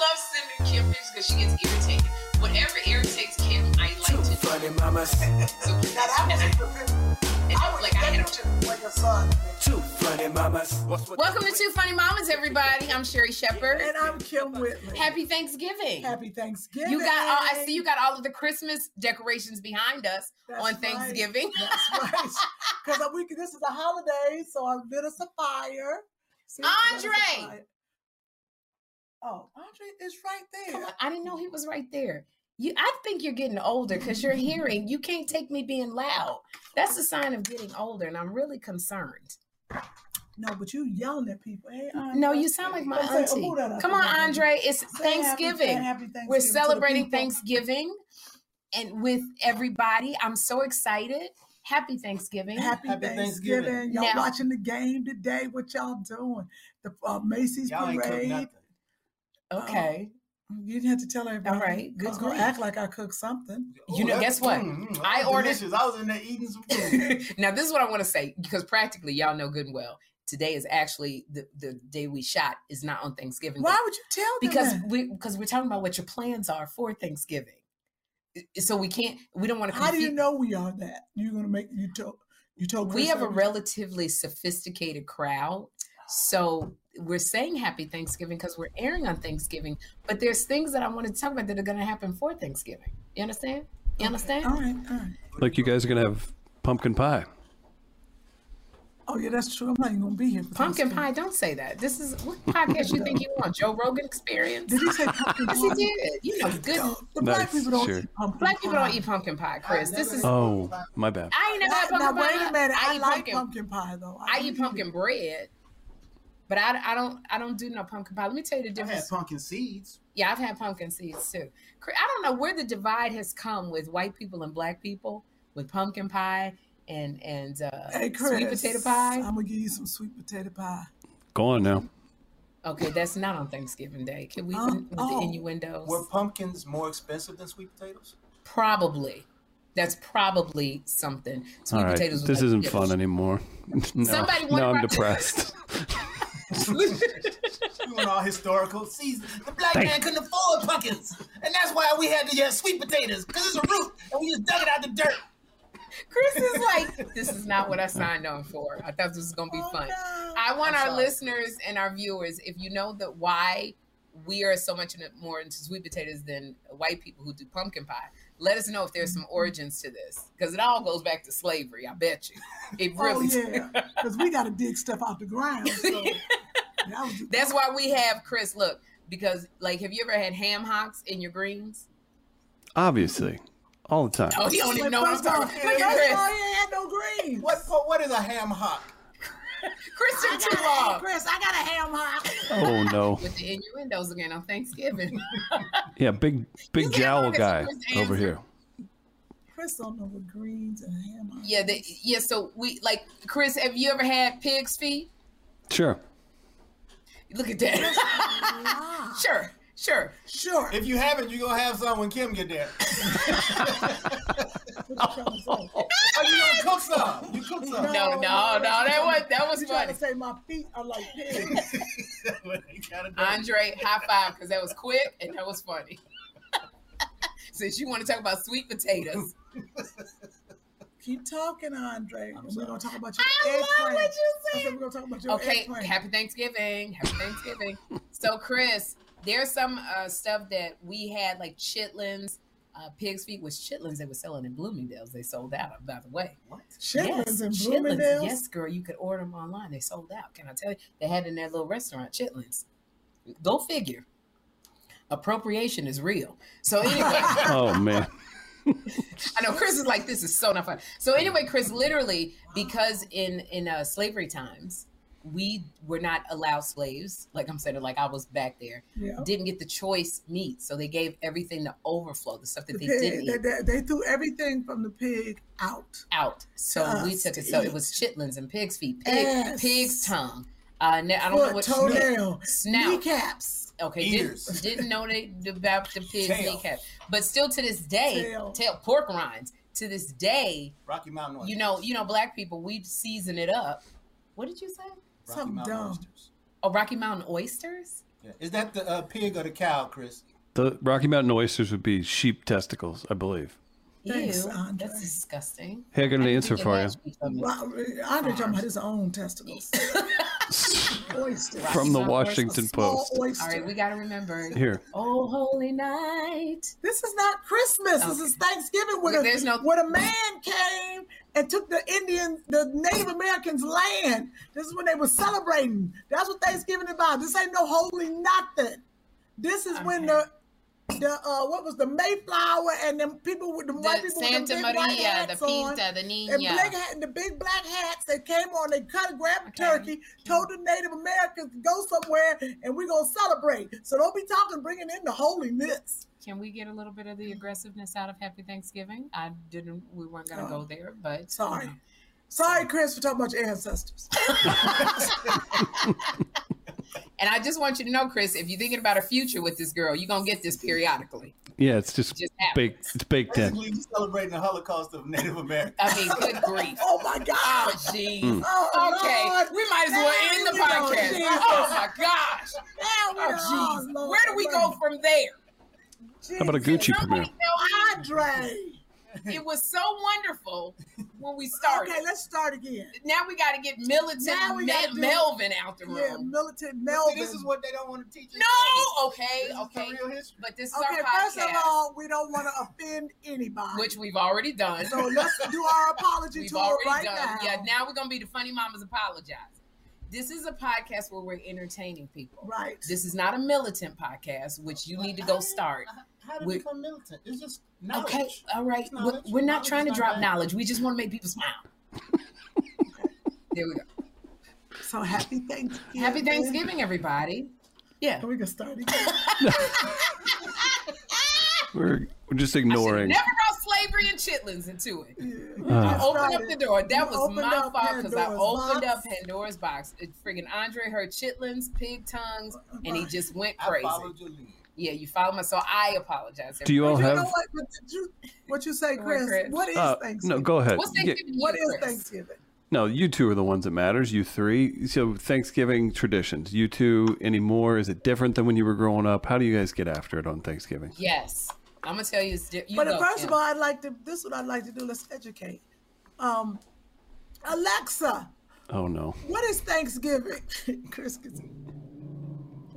love sending Kim pictures because she gets irritated. Whatever irritates Kim, I like to do. Funny mamas. So, Now that was and a I- I I- would like I had a picture when your son. Two funny mamas. Welcome to Two Funny Mamas, everybody. I'm Sherri Shepherd. And I'm Kym Whitley. Happy Thanksgiving. Happy Thanksgiving. You got all, I see you got all of the Christmas decorations behind us That's on right. Thanksgiving. That's right. Because we this is a holiday, so I lit us a fire. See, lit a Andre! Fire. Oh, Andre is right there. Come on, I didn't know he was right there. You, I think you're getting older because you're hearing. You can't take me being loud. That's a sign of getting older, and I'm really concerned. No, but you yelling at people. Hey, Andre. No, you sound like my Don't say- oh, auntie. who that is? Come on, Andre. It's Say happy- Thanksgiving. happy Thanksgiving We're celebrating. Thanksgiving, and with everybody, I'm so excited. Happy Thanksgiving. Happy, Happy Thanksgiving. Thanksgiving. Y'all Now- watching the game today. What y'all doing? The uh, Macy's Y'all ain't parade. Nothing. Okay. You didn't have to tell everybody. All right, good I was gonna act like I cooked something. You know, guess what? mm, I ordered- delicious. I was in there eating some food. now, this is what I want to say because practically, y'all know good and well. Today is actually the, the day we shot is not on Thanksgiving. Why would you tell them because that? we because we're talking about what your plans are for Thanksgiving. So we can't we don't want to How do you know we are that? You're gonna make you told you told we have a relatively sophisticated crowd. So we're saying happy Thanksgiving because we're airing on Thanksgiving, but there's things that I want to talk about that are going to happen for Thanksgiving. You understand? You understand? All right, all right. Like you guys are gonna have pumpkin pie. Oh yeah, that's true. I'm not even gonna be here for Pumpkin pie, don't say that. This is what podcast you think you want? Joe Rogan experience? Did he say pumpkin pie? Yes, he did. You know, good. The black Nice, people don't sure. eat pumpkin Black people pie. don't eat pumpkin pie, Chris. This is. Oh, my bad. I ain't never had pumpkin now, pie. wait a minute. I, eat like pumpkin. pumpkin pie though. I do eat pumpkin bread, but I, I don't I don't do no pumpkin pie. Let me tell you the I had difference. pumpkin seeds. Yeah, I've had pumpkin seeds too. I don't know where the divide has come with white people and black people with pumpkin pie and and uh, Hey Chris, sweet potato pie. I'm gonna give you some sweet potato pie. Go on now. Okay, that's not on Thanksgiving Day. Can we Oh, with oh. the innuendos? Were pumpkins more expensive than sweet potatoes? Probably. That's probably something. Sweet All right, potatoes. this isn't fun anymore. no, Somebody no, I'm depressed. We went all historical. See, the black man couldn't afford pumpkins, and that's why we had to get sweet potatoes because it's a root, and we just dug it out the dirt. Chris is like, this is not what I signed on for. I thought this was gonna be Oh, fun. no. I want I'm our sorry. listeners and our viewers, if you know that why we are so much more into sweet potatoes than white people who do pumpkin pie, let us know if there's some mm-hmm. origins to this because it all goes back to slavery. I bet you. It really Oh really. yeah, because we got to dig stuff out the ground. So that was That's why we have Chris. Look, because like, have you ever had ham hocks in your greens? Obviously, all the time. Oh, he don't even know what I'm first of talking. Look first at of Chris. all, he ain't had no greens. What what is a ham hock? Chris I took too got a, long. Chris, I got a ham hock. Oh no. With the innuendos again on Thanksgiving. Yeah, big big You jowl guy over here. Chris don't know what greens and ham hock. yeah, they, yeah. So we like Chris. Have you ever had pig's feet? Sure. Look at that. Sure, sure. sure. If you haven't, you're gonna have some when Kim get there. What you trying to say? Oh, you gonna cook some? You cook some? No, no, no. That was that was You trying funny. to say my feet are like pigs? You gotta do it. Andre, high five because that was quick and that was funny. Since you want to talk about sweet potatoes, Keep talking, Andre. And we're gonna talk about your I love eggplant. what you I said. said we're gonna talk about your okay. eggplant. Happy Thanksgiving. Happy Thanksgiving. so, Chris, there's some uh, stuff that we had like chitlins, uh, pig's feet was chitlins they were selling in Bloomingdale's. They sold out, by the way. What? Chitlins and chitlins. Bloomingdale's. Yes, girl, you could order them online. They sold out. Can I tell you? They had in their little restaurant chitlins. Go figure. Appropriation is real. So anyway, Oh man. I know Chris is like, this is so not fun. So anyway, Chris, literally, because in in uh, slavery times, we were not allowed slaves. Like I'm saying, like I was back there, Yeah. didn't get the choice meat, so they gave everything the overflow, the stuff that The they pig, didn't they, eat they, they threw everything from the pig out. out. So to we took it. So eat. it was chitlins and pig's feet, pig, Ass. pig's tongue. Uh, ne- I don't know what toenail, snout. kneecaps. Okay, Ears. didn't, didn't know they about the pig's Tail. kneecap, but still to this day, Tail. tail pork rinds. To this day, Rocky Mountain you know, you know, black people we season it up. What did you say? Rocky Something Mountain dumb. oysters. Oh, Rocky Mountain oysters. Yeah. Is that the uh, pig or the cow, Chris? The Rocky Mountain oysters would be sheep testicles, I believe. Thanks, Ew, Andre. that's disgusting. Hey, I got an answer for it you. has from- Well, Andre talking about his own testicles. From the Washington Post. oyster. All right, we got to remember. Here. Oh, holy night. This is not Christmas. This is Thanksgiving when, Well, a, there's no- when a man came and took the Indian, the Native Americans' land. This is when they were celebrating. That's what Thanksgiving is about. This ain't no holy nothing. This is when the the uh what was the Mayflower and them people with the, white people Santa with the big white Maria, the hats on. Pinta, the And Nina. black hat, the big black hats that came on, they cut and grabbed the Okay. turkey, told the Native Americans to go somewhere, and we're gonna celebrate. So don't be talking, bringing in the holiness. Can we get a little bit of the aggressiveness out of Happy Thanksgiving? I didn't. We weren't gonna Oh. go there, but Sorry. you know. Sorry, Chris, for talking about your ancestors. And I just want you to know, Chris, if you're thinking about a future with this girl, you're gonna get this periodically. Yeah, it's just Just baked. It's baked in. Basically, you celebrating the Holocaust of Native Americans. I mean, good grief. Oh my Oh, jeez. Mm. Oh, Okay, Lord. we might as well end the There we go, podcast. Jesus. Oh my gosh. Now Oh jeez. Where do we go from there? How about a Gucci premiere? Somebody tell Andre. it was so wonderful when we started. Okay, let's start again. now we got to get militant Now we Me- do- Melvin out the room. Yeah, militant See, Melvin. this is what they don't want to teach. us. no, okay, This is the okay. real history. But this is Okay, our first of all, we don't want to offend anybody. which we've already done. so let's do our apology We've to her already right done. now. Yeah, now we're gonna be the funny mamas apologize. This is a podcast where we're entertaining people. Right. This is not a militant podcast, which you need to go start. How to We- become militant? It's just knowledge. Okay, all right. We're, we're not Knowledge trying to drop bad. knowledge. We just want to make people smile. there we go. So happy Thanksgiving. Happy Thanksgiving, everybody. Yeah. We can start again. We're, we're just I should ignoring. never brought slavery and chitlins into it. Uh, Open up the door. That You was my fault because I opened box. up Pandora's box. It, friggin' Andre heard chitlins, pig tongues, and he just went I crazy. Followed your lead. Yeah, you follow me. So I apologize. Do you all you have? know what? But you, what you say, Chris? Chris. What is Uh, Thanksgiving? no, go ahead. What's Thanksgiving? to What you, is Chris? Thanksgiving? no, you two are the ones that matters. You three. So Thanksgiving traditions. You two anymore? Is it different than when you were growing up? How do you guys get after it on Thanksgiving? Yes. I'm gonna tell you. It's di- you But go, first Kim. of all, I'd like to. This is what I'd like to do. Let's educate. Um, Alexa, Oh no. what is Thanksgiving? Chris, gets-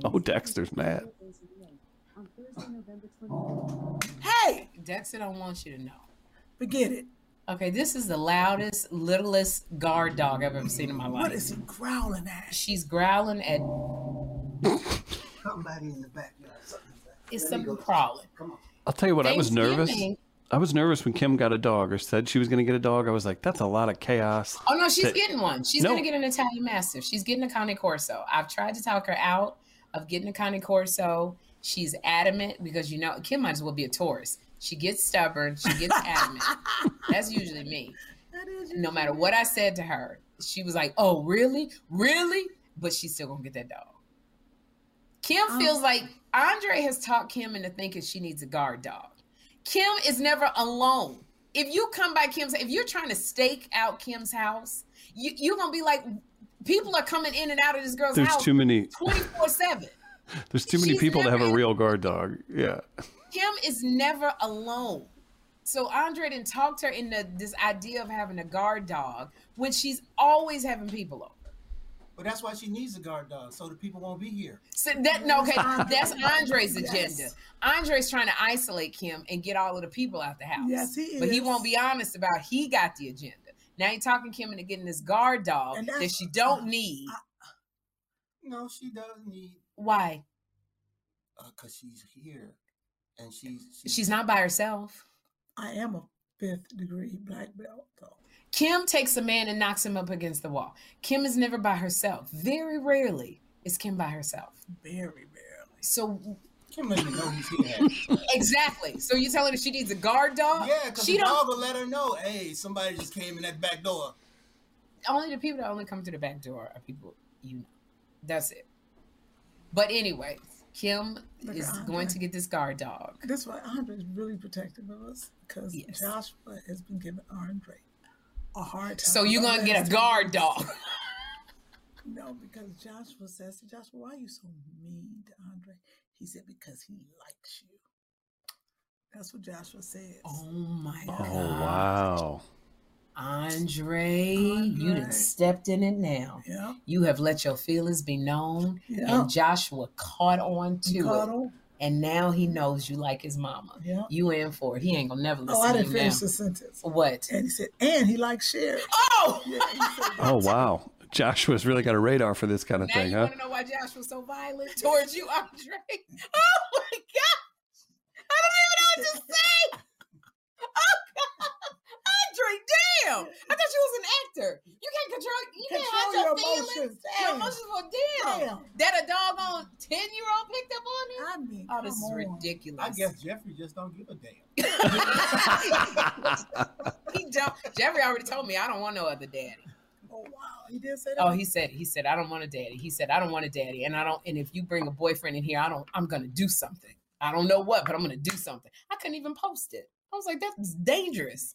Oh, Dexter's mad. Hey, Dexter don't want you to know. forget it. Okay, this is the loudest, littlest guard dog I've ever seen in my life. What is he growling at? She's growling at Somebody in the backyard. Back. it's something crawling. Come on. I'll tell you what. I was nervous. I was nervous when Kim got a dog or said she was going to get a dog. I was like, that's a lot of chaos. Oh no, she's That- getting one. She's No. gonna get an Italian Mastiff. She's getting a Cane Corso. I've tried to talk her out of getting a Cane Corso. She's adamant because you know Kim might as well be a Taurus. She gets stubborn. She gets adamant. That's usually me. That is No matter what I said to her, she was like, "Oh, really, really?" But she's still gonna get that dog. Kim Um, feels like Andre has taught Kim into thinking she needs a guard dog. Kim is never alone. If you come by Kim's, if you're trying to stake out Kim's house, you, you're gonna be like, people are coming in and out of this girl's There's house too many. 24 seven. There's too many She's people to have a real guard dog. Yeah. Kim is never alone. So Andre didn't talk to her into this idea of having a guard dog when she's always having people over. But that's why she needs a guard dog, so the people won't be here. So that no, okay, that's Andre's Yes. agenda. Andre's trying to isolate Kim and get all of the people out the house. Yes, he is. But he won't be honest about he got the agenda. Now you're talking Kim into getting this guard dog that she don't need. No, she does need, Why? uh, cause she's here, and she's She's not by herself. I am a fifth degree black belt, though. Kim takes a man and knocks him up against the wall. Kim is never by herself. Very rarely is Kim by herself. Very rarely. So Kim doesn't even know he's here. exactly. So you're telling her she needs a guard dog? yeah, cause she the don't. dog will let her know. Hey, somebody just came in that back door. only the people that only come through the back door are people you know. That's it. But anyway, Kim Look is going to get this guard dog. That's why Andre is really protective of us because Yes. Joshua has been giving Andre a hard time. So you're gonna get a guard two dog. No, because Joshua says to Joshua, why are you so mean to Andre? He said, because he likes you. That's what Joshua says. Oh my Oh god. wow. Andre, you Andre. done stepped in it now. Yeah. You have let your feelings be known, Yeah. and Joshua caught on to it. Cuddle. And now he knows you like his mama. Yeah. You in for it. He ain't gonna never listen Oh, I didn't finish now. the sentence. What? And he said, and he likes Sherri. Oh! Yeah, said Oh wow. Joshua's really got a radar for this kind of Now thing, you huh? want to know why Josh was so violent towards you, Andre? Oh my gosh! I don't even know what to say. Oh damn! I thought you was an actor. You can't control. You can't Control hide your, your feelings. emotions. Your emotions for damn. Damn. That a doggone ten year old picked up on it. I mean, Oh, this is on. ridiculous. I guess Jeffrey just don't give a damn. he don't. Jeffrey already told me I don't want no other daddy. Oh wow, he did say that. Oh, he said he said I don't want a daddy. He said I don't want a daddy, and I don't. And if you bring a boyfriend in here, I don't. I'm gonna do something. I don't know what, but I'm gonna do something. I couldn't even post it. I was like, that's dangerous.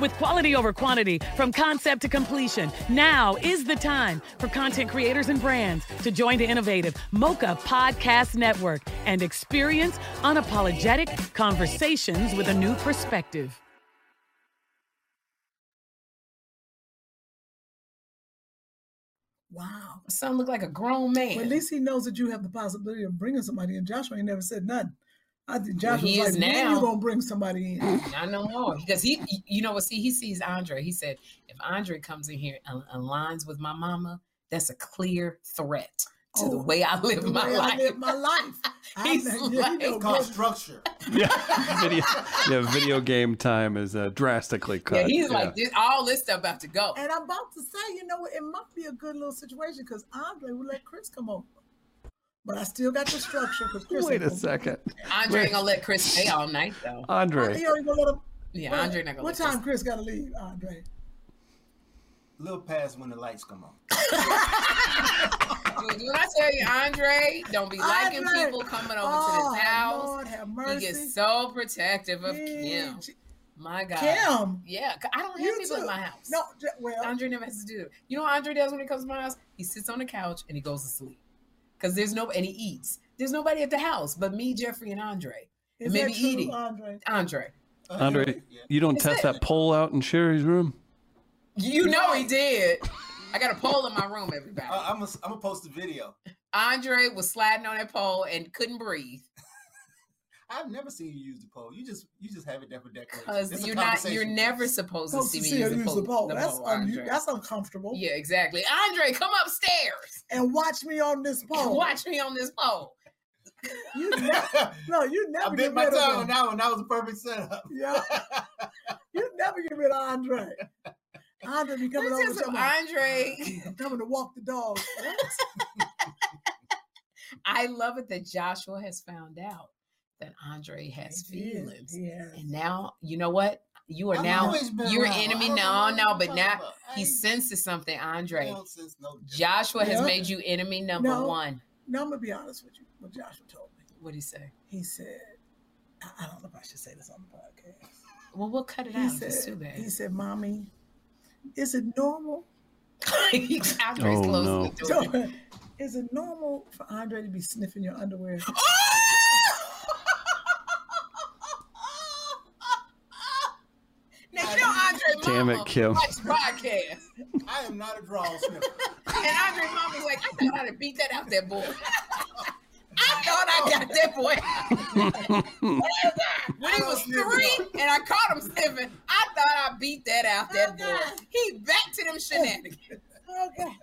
With quality over quantity from concept to completion, now is the time for content creators and brands to join the innovative Mocha Podcast Network and experience unapologetic conversations with a new perspective. Wow. My son looked like a grown man. Well, at least he knows that you have the possibility of bringing somebody in. Joshua ain't never said nothing. I think Joshua he was is like, when now. you gonna bring somebody in? Not no more because he, you know what? See, he sees Andre. He said, if Andre comes in here and aligns with my mama, that's a clear threat to the Oh, way I live The my way life. I live my life. I He's know- yeah, like- you know, called structure. Yeah, video, yeah, video game time is uh, drastically cut. yeah, he's yeah. like, this, all this stuff about to go. And I'm about to say, you know? It might be a good little situation because Andre will let Chris come over. But I still got the structure because Chris. Wait a second, Andre ain't gonna let Chris stay all night though. Andre. He already gonna let him. Yeah, Well, Andre not gonna. What let time Chris got to leave, Andre? A little past when the lights come on. Chris. When I tell you, Andre, don't be liking Andre! people coming over oh, to this oh, house. Lord have He mercy. gets so protective of He- Kim. My God. Kim. Yeah, I don't have You people in my house. No, well, Andre never has to do it. You know what Andre does when he comes to my house? He sits on the couch and he goes to sleep. Because there's no, and he eats. There's nobody at the house but me, Jeffrey, and Andre. is maybe that Edie. Andre? Andre. Andre, you don't Is test it? that pole out in Sherri's room. You know he did. I got a pole in my room, everybody. I, I'm gonna post a video. Andre was sliding on that pole and couldn't breathe. I've never seen you use the pole. You just you just have it there for decoration. Because you're not, you're never supposed to see to me use the use pole. the pole. the That's pole, un- that's uncomfortable. Yeah, exactly. Andre, come upstairs. And watch me on this pole. Watch me on this pole. You never, no, you I never bit get my rid tongue of on that one. That was a perfect setup. Yeah, you never get rid of Andre. Andre be coming This over is talking Andre. I'm coming to walk the dog. I love it that Joshua has found out that Andre has He feelings. He has. And now, you know what? You are I've now your around. enemy. I don't No, no, but now about. I he senses something, Andre. sense no difference. Joshua has Yeah. made you enemy number No. one. Now I'm gonna be honest with you. What Joshua told me. What'd he say? He said, I, I don't know if I should say this on the podcast. Well, we'll cut it He out. It's too bad. he said, Mommy, is it normal? Andre's Oh, closing no. the door. So, is it normal for Andre to be sniffing your underwear? Oh, Now you know Andre Damn it, mama Kim. watch the podcast. I am not a draw sniffer. And Andre Mom was like, I thought I'd beat that out that boy. I thought I got that boy. when he was three and I caught him sniffing, I thought I beat that out that oh, boy. He back to them shenanigans. Okay.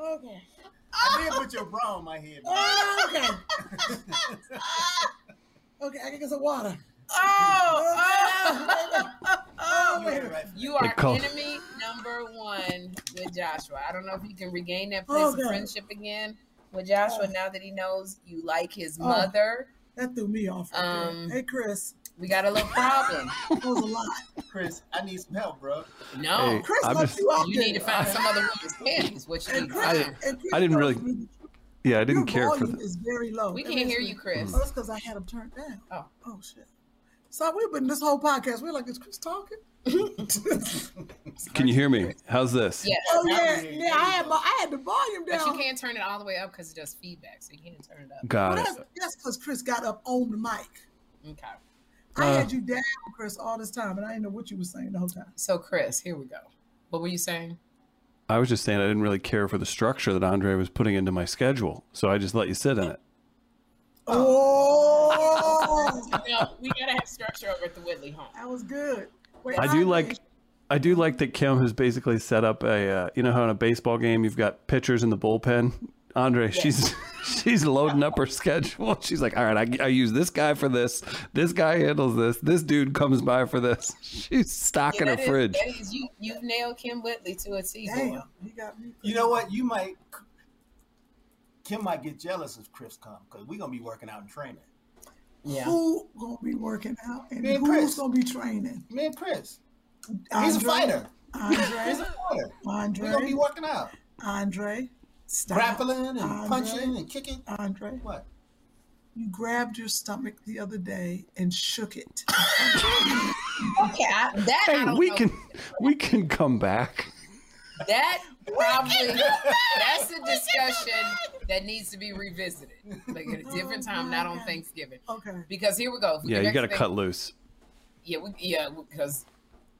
Okay. I did put your bra on my head. Okay. Okay, I can get some water. Oh, oh, Oh, You wait. ain't right. You are enemy number one with Joshua. I don't know if you can regain that Oh, place of friendship again with Joshua now that he knows you like his Oh. mother. That threw me off. right. Um, hey, Chris, We got a little problem. that was a lot. Chris, I need some help, bro. No, Hey, Chris I'm left just- you out you there. need to find some other woman's panties. What you need And to Chris, I didn't- and Chris I didn't really- me Yeah, I didn't your care for volume the. is very low. We can't hear me- you, Chris. Oh, that's because I had them turned down. Oh. Oh shit. So we've been this whole podcast. We're like, is Chris talking? Can you hear me? How's this? Yes, Oh yeah, yeah. I had my, I had the volume but down. you can't turn it all the way up because it does feedback, so you can't turn it up. Got Well, it. that's that's because Chris got up on the mic. Okay. I Uh. had you down, Chris, all this time, and I didn't know what you were saying the whole time. So, Chris, here we go. What were you saying? I was just saying I didn't really care for the structure that Andre was putting into my schedule, so I just let you sit in it. Oh, No, we gotta have structure over at the Whitley home. that was good. Wait, I do Andre, like, I do like that Kim has basically set up a, uh, you know how in a baseball game you've got pitchers in the bullpen. Andre, she's she's loading up her schedule. She's like, all right, I, I use this guy for this. This guy handles this. This dude comes by for this. She's stocking Yeah, her that is- fridge. that is you. You've nailed Kym Whitley to a T. boy. Damn, he got me. You know what? You might. Kim might get jealous if Chris comes because we're gonna be working out and training. Yeah. Who gonna be working out and Me and who's Chris. gonna be training? Me and Chris. He's a fighter. Andre, He's a fighter. Andre. We're gonna be working out, Andre, stop. grappling and Andre, punching and kicking. Andre, What? you grabbed your stomach the other day and shook it. Okay, I, that I Hey, don't we know. can we can come back. That probably that's a discussion that needs to be revisited, like at a different time, not on Thanksgiving. Okay. Because here we go. Yeah, get you got to to cut loose. Yeah, we, yeah, because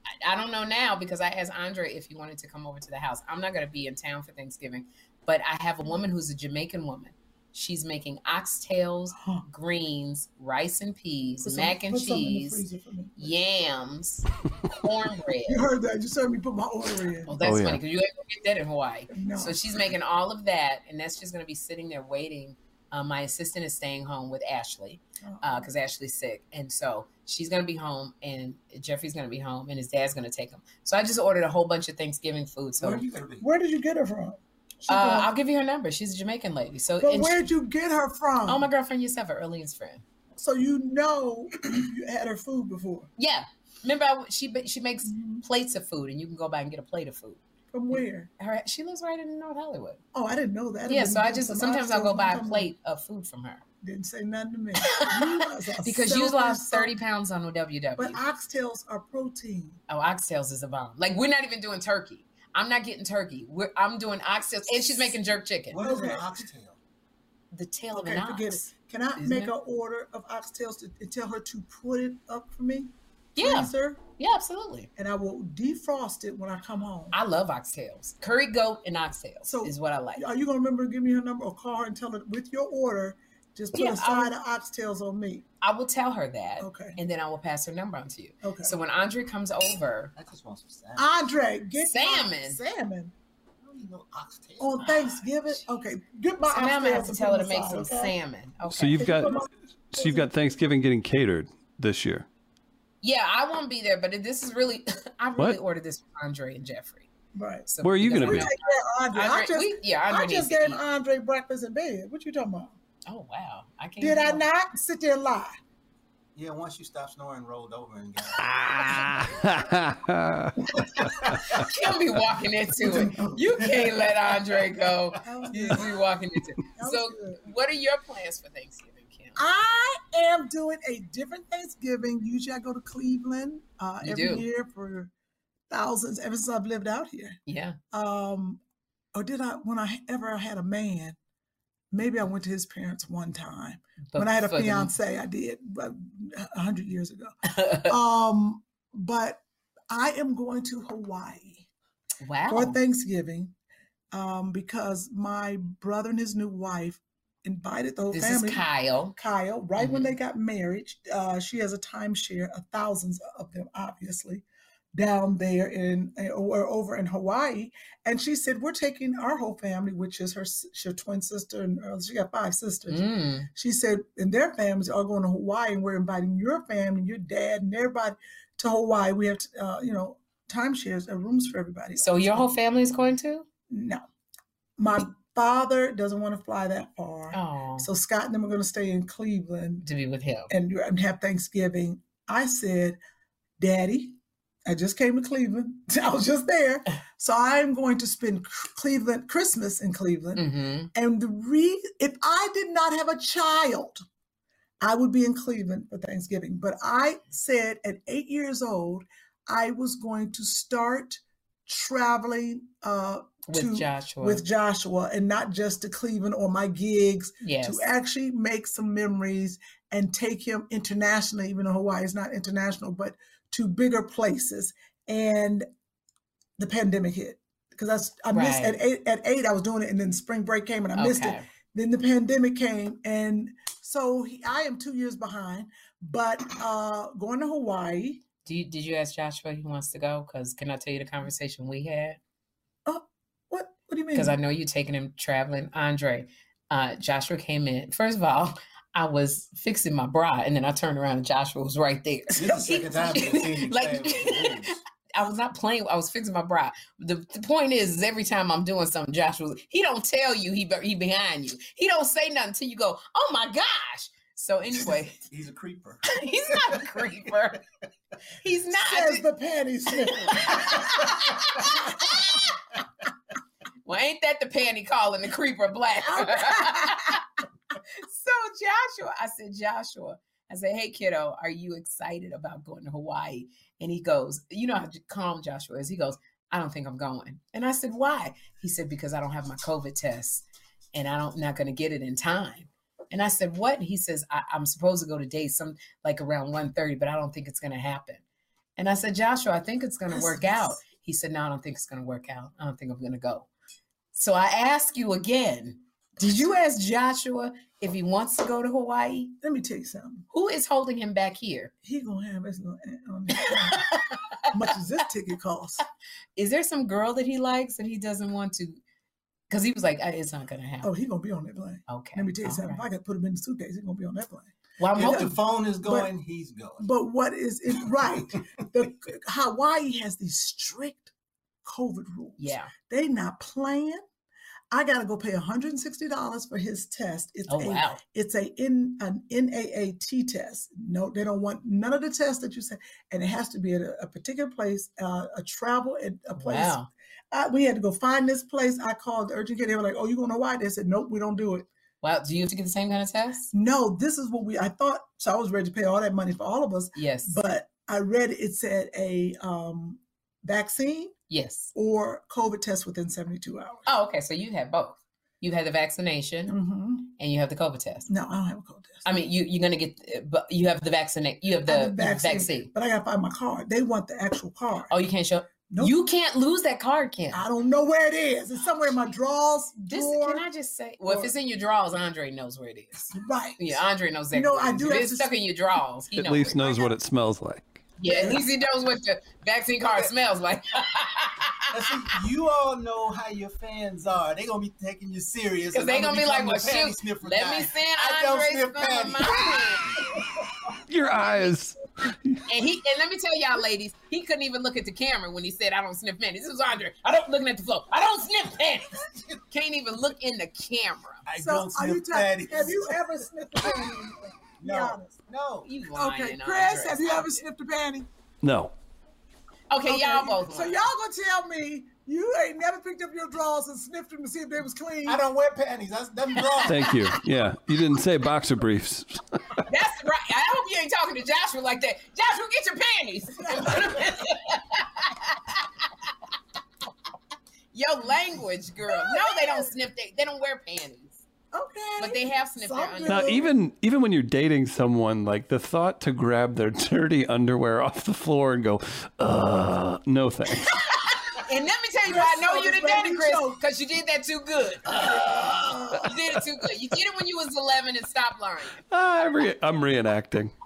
I, I don't know now because I asked Andre if he wanted to come over to the house. I'm not going to be in town for Thanksgiving, but I have a woman who's a Jamaican woman. She's making oxtails, greens, rice and peas, Put some- mac and some in cheese, freezer for me. yams, cornbread. You heard that? You saw me put my order in. Well, that's Oh, yeah. funny because you ain't gonna get that in Hawaii. No. So she's making all of that, and that's just going to be sitting there waiting. Uh, my assistant is staying home with Ashley Oh. because Ashley's sick, and so she's going to be home, and Jeffrey's going to be home, and his dad's going to take him. So I just ordered a whole bunch of Thanksgiving food. So Where uh, you? Where did you get it from? She uh, I'll give you her number. She's a Jamaican lady. So but where'd you get her from? oh, my girlfriend used to have her Earleans friend. So you know you had her food before. Yeah, remember I, she she makes mm-hmm. plates of food, and you can go by and get a plate of food. From where? Her, she lives right in North Hollywood. Oh, I didn't know that. Yeah, so I just sometimes I'll go buy a plate of food from her. Didn't say nothing to me. You because you lost 30 pounds on the WW. But oxtails are protein. oh, oxtails is a bomb. Like we're not even doing turkey. I'm not getting turkey. We're, I'm doing oxtails, and she's making jerk chicken. What is an oxtail? The tail Okay, of an forget ox. it. Can I Isn't make it? an order of oxtails to, and tell her to put it up for me? Yeah, Freezer, yeah, absolutely. and I will defrost it when I come home. I love oxtails. Curry goat and oxtails So- is what I like. Are you gonna remember to give me her number or call her and tell her with your order, just put Yeah, a side I um, of oxtails on me? I will tell her that, Okay. and then I will pass her number on to you. Okay. So when Andre comes over, I just want some salmon. Andre, get Salmon. salmon I don't no oxtail. on Thanksgiving. Okay, get my so now I'm gonna have to tell her to them make some okay? salmon. Okay. So you've got so you've got Thanksgiving getting catered this year. yeah, I won't be there, but this is really I really What? ordered this for Andre and Jeffrey. Right. So Where are you gonna be? know- Take care of Andre. I Andre, just, we, yeah, Andre I just gave. Andre breakfast in bed. What you talking about? Oh wow, I can't. Did I not sit there and lie? Yeah, once you stop snoring, rolled over and got She'll be walking into it. You can't let Andre go. You'll be walking into it. So, good. what are your plans for Thanksgiving, Kim? I am doing a different Thanksgiving. Usually I go to Cleveland uh, every do. year for thousands ever since I've lived out here. Yeah. Um, or did I, when I ever had a man, maybe I went to his parents one time. But when I had a fiance, I did a hundred years ago. Um, but I am going to Hawaii wow. for Thanksgiving um, because my brother and his new wife invited the whole This family. This is Kyle. Kyle, right when Mhm. they got married, uh, she has a timeshare, of thousands of them, obviously, down there in uh, or over in Hawaii. And she said, "We're taking our whole family, which is her, her twin sister, and uh, she got five sisters." Mm. She said, and their families are going to Hawaii, and we're inviting your family, your dad, and everybody to Hawaii. We have, uh, you know, timeshares, and rooms for everybody. So your whole family is going to? no, my father doesn't want to fly that far. Oh, So Scott and them are going to stay in Cleveland to be with him. and, and have Thanksgiving. I said, Daddy, I just came to Cleveland. I was just there. So I'm going to spend Cleveland Christmas in Cleveland. hmm And the re if I did not have a child, I would be in Cleveland for Thanksgiving. But I said at eight years old, I was going to start traveling uh, With to- Joshua. with Joshua and not just to Cleveland or my gigs, yes. to actually make some memories and take him internationally, even though Hawaii is not international, but to bigger places. And the pandemic hit because I, missed Right. at eight. At eight, I was doing it, and then spring break came, and I missed it. Then the pandemic came, and so he, I am two years behind. But uh, going to Hawaii, Do you, did you ask Joshua if he wants to go? Because can I tell you the conversation we had? Oh, what what do you mean? Because I know you're taking him traveling. Andre, uh, Joshua came in. First of all, I was fixing my bra, and then I turned around and Joshua was right there. This is the second time I've seen you like I was not playing. I was fixing my bra. The, the point is, is every time I'm doing something, Joshua, he don't tell you he he behind you. He don't say nothing until you go, oh my gosh. So anyway, He's a creeper. he's not a creeper. He's not. says the panty sniffer. well, ain't that the panty calling the creeper black? so Joshua, I said, Joshua, I said, hey kiddo, are you excited about going to Hawaii? And he goes, you know how calm Joshua is. He goes, I don't think I'm going. And I said, why? He said, because I don't have my COVID test and I don't not gonna get it in time. And I said, what? He says, I, I'm supposed to go to date some like around 1.30, but I don't think it's gonna happen. And I said, Joshua, I think it's gonna work out. He said, No, I don't think it's gonna work out. I don't think I'm gonna go. So I ask you again, did you ask Joshua if he wants to go to Hawaii? Let me tell you something. Who is holding him back here? He gonna have his little. Um, how much does this ticket cost? Is there some girl that he likes that he doesn't want to? Because he was like, "Uh, it's not gonna happen. Oh, he gonna be on that plane. okay. Let me tell you all something. If right. I could put him in the suitcase, he's gonna be on that plane. Well, I'm If hoping. the phone is going, he's going. But what is it right? The Hawaii has these strict COVID rules. Yeah. They not playing. I gotta go pay $160 for his test. It's Oh a wow. it's a in an NAAT test. No, they don't want none of the tests that you said. and it has to be at a, a particular place, uh, a travel at a place. Wow. Uh, we had to go find this place. I called the urgent care. They were like, "Oh, you going to Hawaii?" They said, "Nope, we don't do it." Wow. Do you have to get the same kind of test? No, this is what we. I thought so. I was ready to pay all that money for all of us, Yes. but I read it said a um, vaccine yes. or COVID test within 72 hours. Oh, okay. So you have both. You have the vaccination hmm and you have the COVID test. No, I don't have a COVID test. I mean, you you're gonna get, uh, but you have the vaccinate. You have the have the vaccine, vaccine. but I gotta find my card. They want the actual card. Oh, you can't show. Nope. You can't lose that card, Kim. I don't know where it is. It's somewhere in my drawers. This drawer. can I just say? Well, if it's in your drawers, Andre knows where it is. right. Yeah, Andre knows that. You exactly. know, I it is. do If it's to stuck in your drawers. He At knows least where it knows what it smells like. Is. Yeah, at least he knows what the vaccine card smells like. See, you all know how your fans are. They gonna be taking you serious. Because they I'm gonna be like, become well, the panty shoot, sniffer let guy. me send I don't Andre sniff some panties. Your eyes. And he and let me tell y'all, ladies, he couldn't even look at the camera when he said, "I don't sniff panties." This was Andre. I don't looking at the floor. I don't sniff panties. Can't even look in the camera. I So don't are you sniff ta- have you ever sniffed a panty? No. No. You lying, Okay, Andre. Chris, have you ever sniffed a panty? No. Okay, y'all both. So y'all gonna tell me you ain't never picked up your drawers and sniffed them to see if they was clean? I don't wear panties. That's them drawers. Thank you. Yeah. You didn't say boxer briefs. That's right. I hope you ain't talking to Joshua like that. Joshua, get your panties. Your language, girl. No, they don't sniff. They, they don't wear panties. Okay. But they have sniffed their underwear. Now, even even when you're dating someone, like the thought to grab their dirty underwear off the floor and go, uh, no thanks. And let me tell you why I know Chris, you done let done Chris, because you did that too good. you did it too good. You did it when you was 11 and stopped learning. Ah, I re- I'm reenacting.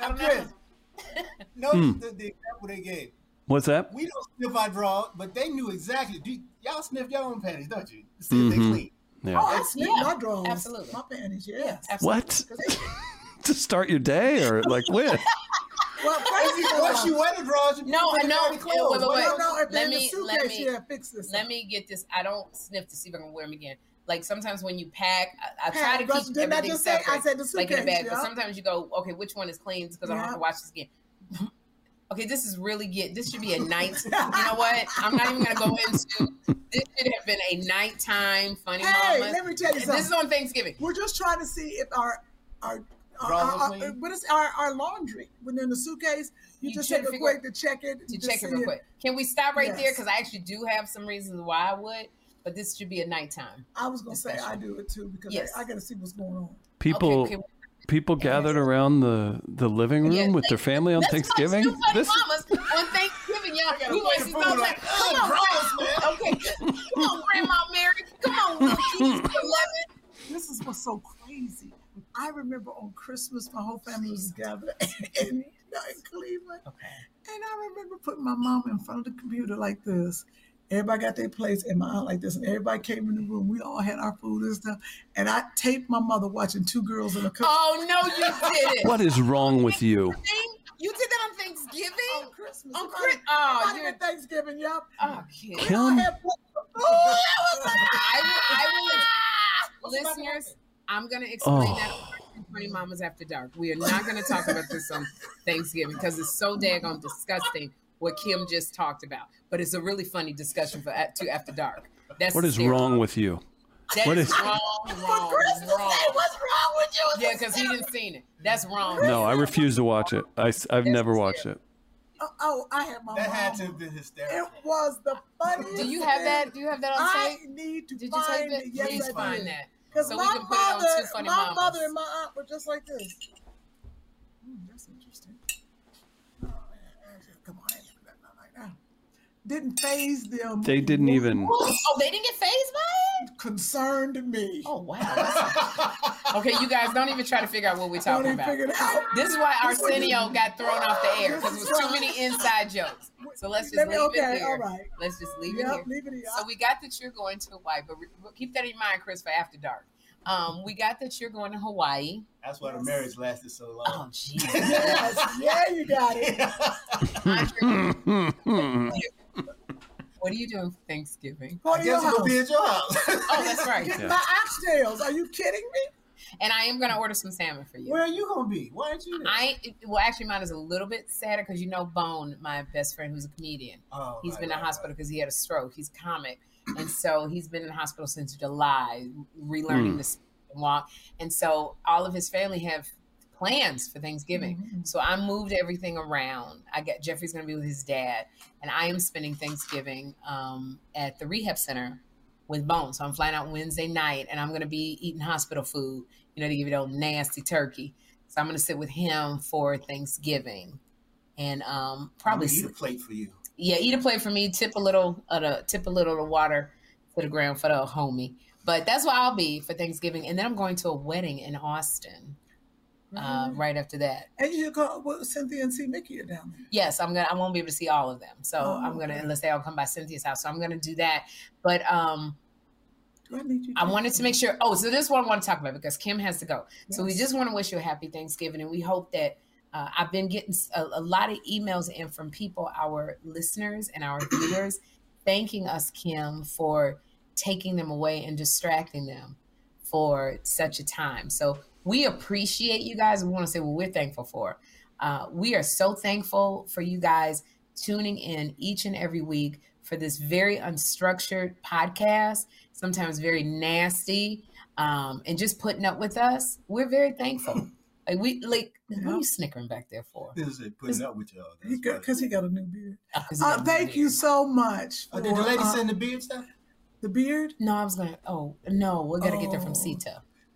Now, Chris, notice the, the example they gave. What's that? We don't sniff our drawers, but they knew exactly. Do y'all sniff your own panties, don't you? To see if they mm-hmm. clean. Yeah. Oh, I sniffed Yeah, my drawers. absolutely. My panties, yeah. What? to start your day or like when? Well, If you, once you wear the drawers, you No, put I them in know. dirty clothes. Wait, wait, I wait. don't know Let me- suitcase. let me- yeah, fix this. Let me get this. I don't sniff to see if I can wear them again. Like sometimes when you pack, I, I try Pack, to keep didn't I everything just say- I separate, said the like in a suitcase, bag. But sometimes you go, okay, which one is clean? Because I don't have to watch this again. Okay, this is really get. This should be a night. you know what? I'm not even gonna go into. This should have been a nighttime funny Hey, mama. let me tell you something. This is on Thanksgiving. We're just trying to see if our our our, Drawers our, our, what is our, our laundry when they're in the suitcase. You, You just take a quick to check it. To check it see real quick. Can we stop right there? Because I actually do have some reasons why I would, but this should be a nighttime. I was gonna say I do it too because Yes. I, I got to see what's going on. People Okay, okay. People gathered around the the living room Yeah, with their family on Let's Thanksgiving. Two Funny This Mamas on Thanksgiving, y'all. gotta We play watch the this food all like, like, oh, come on, "Ugh, Grandma. Okay, come on, Grandma Mary. Come on, Wilkie. Eleven. This is what's so crazy. I remember on Christmas, my whole family was together in, in Cleveland. And I remember putting my mom in front of the computer like this. Everybody got their place and my aunt like this. And everybody came in the room. We all had our food and stuff. And I taped my mother watching two girls in a cup. Oh no, you didn't. what is wrong with you? You did that on Thanksgiving? On Christmas. On Somebody- Chris- oh, somebody you're- Thanksgiving, y'all. Oh, kid. We all Kim? had. I will. I will. Listeners, I'm gonna explain Oh. that on Funny Mamas After Dark. We are not gonna talk about this on Thanksgiving because it's so daggone disgusting what Kim just talked about. But it's a really funny discussion for at- to After Dark. That's What is hysterical. wrong with you? That what is is- wrong, wrong, Christmas wrong. Day, what's wrong with you? Yeah, because he didn't seen it. That's wrong. No, I refuse to watch it. I, I've never watched it. Oh, oh, I had my That mom. had to have been hysterical. It was the funniest. Do you have thing. that? Do you have that on tape? I need to Did you tape find it? it. Yes, Please I find did. that. Because So my we can put it on mother, Two Funny my Mamas. mother and my aunt were just like this. Hmm, that's interesting. Oh, man, Come on, I ain't gonna do nothing like that. Didn't phase them. They didn't even. Oh, they didn't get phased by it? concerned me. Oh wow. Okay, you guys don't even try to figure out what we're Don't talking even about. figure it out. This is why This Arsenio is- got thrown off the air because it was too many inside jokes. So let's just Let me- leave okay, it here. all right. Let's just leave Yep, it here. leave it here. So we got that you're going to Hawaii, but re- keep that in mind, Chris, for after dark. Um, we got that you're going to Hawaii. That's why the marriage lasted so long. Oh, jeez. Yes, yeah, you got it. Andre, what are you doing for Thanksgiving? Go I to your guess we'll house. be at your house. Oh, that's right. Get my oxtails. Are you kidding me? And I am going to order some salmon for you. Where are you gonna be? Why aren't you there? I well, actually, mine is a little bit sadder because you know Bone, my best friend, who's a comedian. Oh, He's right, been in right, hospital because he had a stroke. He's a comic, and so he's been in the hospital since July, relearning hmm. to walk. And so all of his family have plans for Thanksgiving. Mm-hmm. So I moved everything around. I got Jeffrey's going to be with his dad, and I am spending Thanksgiving um, at the rehab center with Bone. So I'm flying out Wednesday night, and I'm going to be eating hospital food. You know, to give you that old nasty turkey. So I'm going to sit with him for Thanksgiving, and um, Probably probably eat a plate for you. yeah, eat a plate for me. Tip a little of the tip a little of the water to the ground for the homie. But that's where I'll be for Thanksgiving, and then I'm going to a wedding in Austin uh, right after that. And you go well, Cynthia and see Mickey are down there. Yes, I'm gonna. I won't be able to see all of them, so Oh, I'm gonna okay. unless they all come by Cynthia's house. So I'm gonna do that. But um, Do I need you? I wanted to make sure. Oh, so this is what I want to talk about because Kim has to go. So we just want to wish you a happy Thanksgiving, and we hope that uh, I've been getting a, a lot of emails in from people, our listeners and our viewers, thanking us, Kim, for taking them away and distracting them for such a time. So we appreciate you guys. We want to say what we're thankful for. Uh, we are so thankful for you guys tuning in each and every week for this very unstructured podcast, sometimes very nasty, um, and just putting up with us. We're very thankful. Like we like, what are you snickering back there for? This is putting up with y'all. Because he got a new beard. Oh, 'cause Uh, got thank me you so much. Oh, did the lady uh, send the beard stuff? the beard? No, I was gonna. Oh no, we gotta get there from Oh.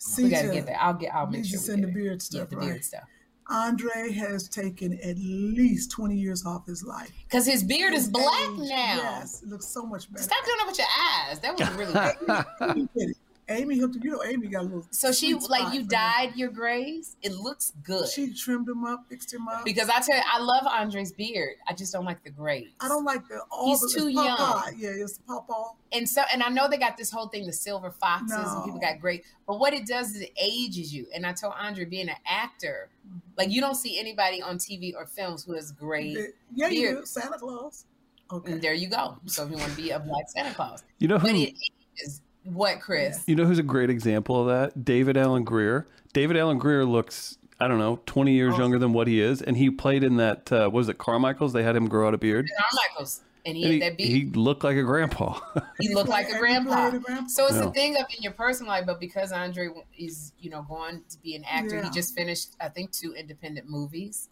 Sita. We gotta Sita, get there. I'll get. I'll make needs sure to we send get the it. beard Yeah, stuff, the right? beard stuff. Andre has taken at least 20 years off his life. Because his beard is black age, now. Yes, it looks so much better. Stop doing that with your eyes. That was really. Amy did it. Amy hooked you know Amy got a little so she like you for him. dyed your grays. It looks good. She trimmed him up, fixed him up. because I tell you, I love Andre's beard. I just don't like the grays. I don't like the all He's the, too it's young. pawpaw. Yeah, it's pawpaw. and so and I know they got this whole thing, the silver foxes, and people got gray. But what it does is it ages you. And I told Andre, being an actor, Mm-hmm. like you don't see anybody on TV or films who has great. Yeah, you do. Santa Claus. Okay. And there you go. So if you want to be a black Santa Claus, You know who? but it ages. What, Chris? You know who's a great example of that? David Alan Grier. David Alan Grier looks, I don't know, 20 Oh. years younger than what he is. And he played in that, uh, what was it, Carmichael's? They had him grow out a beard. Carmichael's, and he And he, that beard. he looked like a grandpa. He looked like a grandpa. played a grandpa. So it's Yeah. a thing of in your personal life, but because Andre is, you know, going to be an actor, he just finished, I think, two independent movies.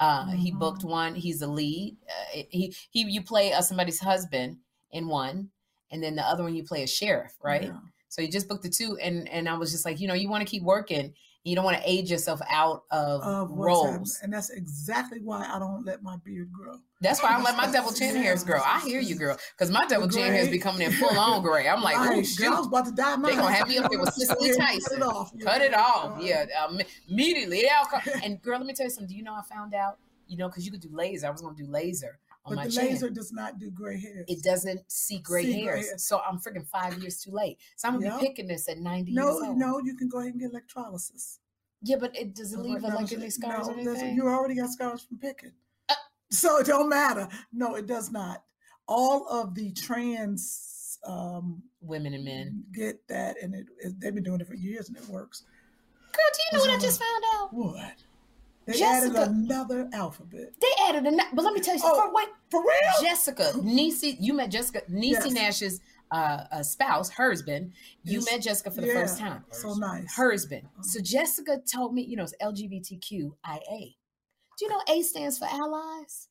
Uh, He Mhm. booked one. He's a lead. Uh, he he you play uh, somebody's husband in one, and then the other one you play a sheriff, right? Yeah. So you just booked the two, and and I was just like, you know, you want to keep working. You don't want to age yourself out of, Of roles. And that's exactly why I don't let my beard grow. That's why I let my double chin hairs grow. I hear you, girl, because my double chin hairs be coming in full on gray. I'm like, oh shoot. I was about to die. They gonna have me up there with Cicely Tyson. Cut it off. Cut it off. Yeah, um, immediately. It all co- and girl, let me tell you something. Do you know I found out? You know, because you could do laser. I was gonna do laser But the chin. laser does not do gray hair. It doesn't see gray See gray hairs, hairs. so I'm freaking five years too late. So I'm gonna Yeah. be picking this at 90 No, no, you can go ahead and get electrolysis. Yeah, but it doesn't leave like any scars no, or anything. You already got scars from picking. Uh. so it don't matter. No, it does not. All of the trans um, Women and men. get that, and it, it- they've been doing it for years, and it works. Girl, do you know what I just found out? What? They Jessica- added another alphabet. They added a. na- But let me tell you. Oh, for, wait, For real? Jessica, Niecy, you met Jessica, Niecy Yes. Nash's uh, uh, spouse, husband. You Yes. met Jessica for the Yeah. first time. So nice. Her husband. So Jessica told me, you know, it's LGBTQIA. Do you know A stands for allies?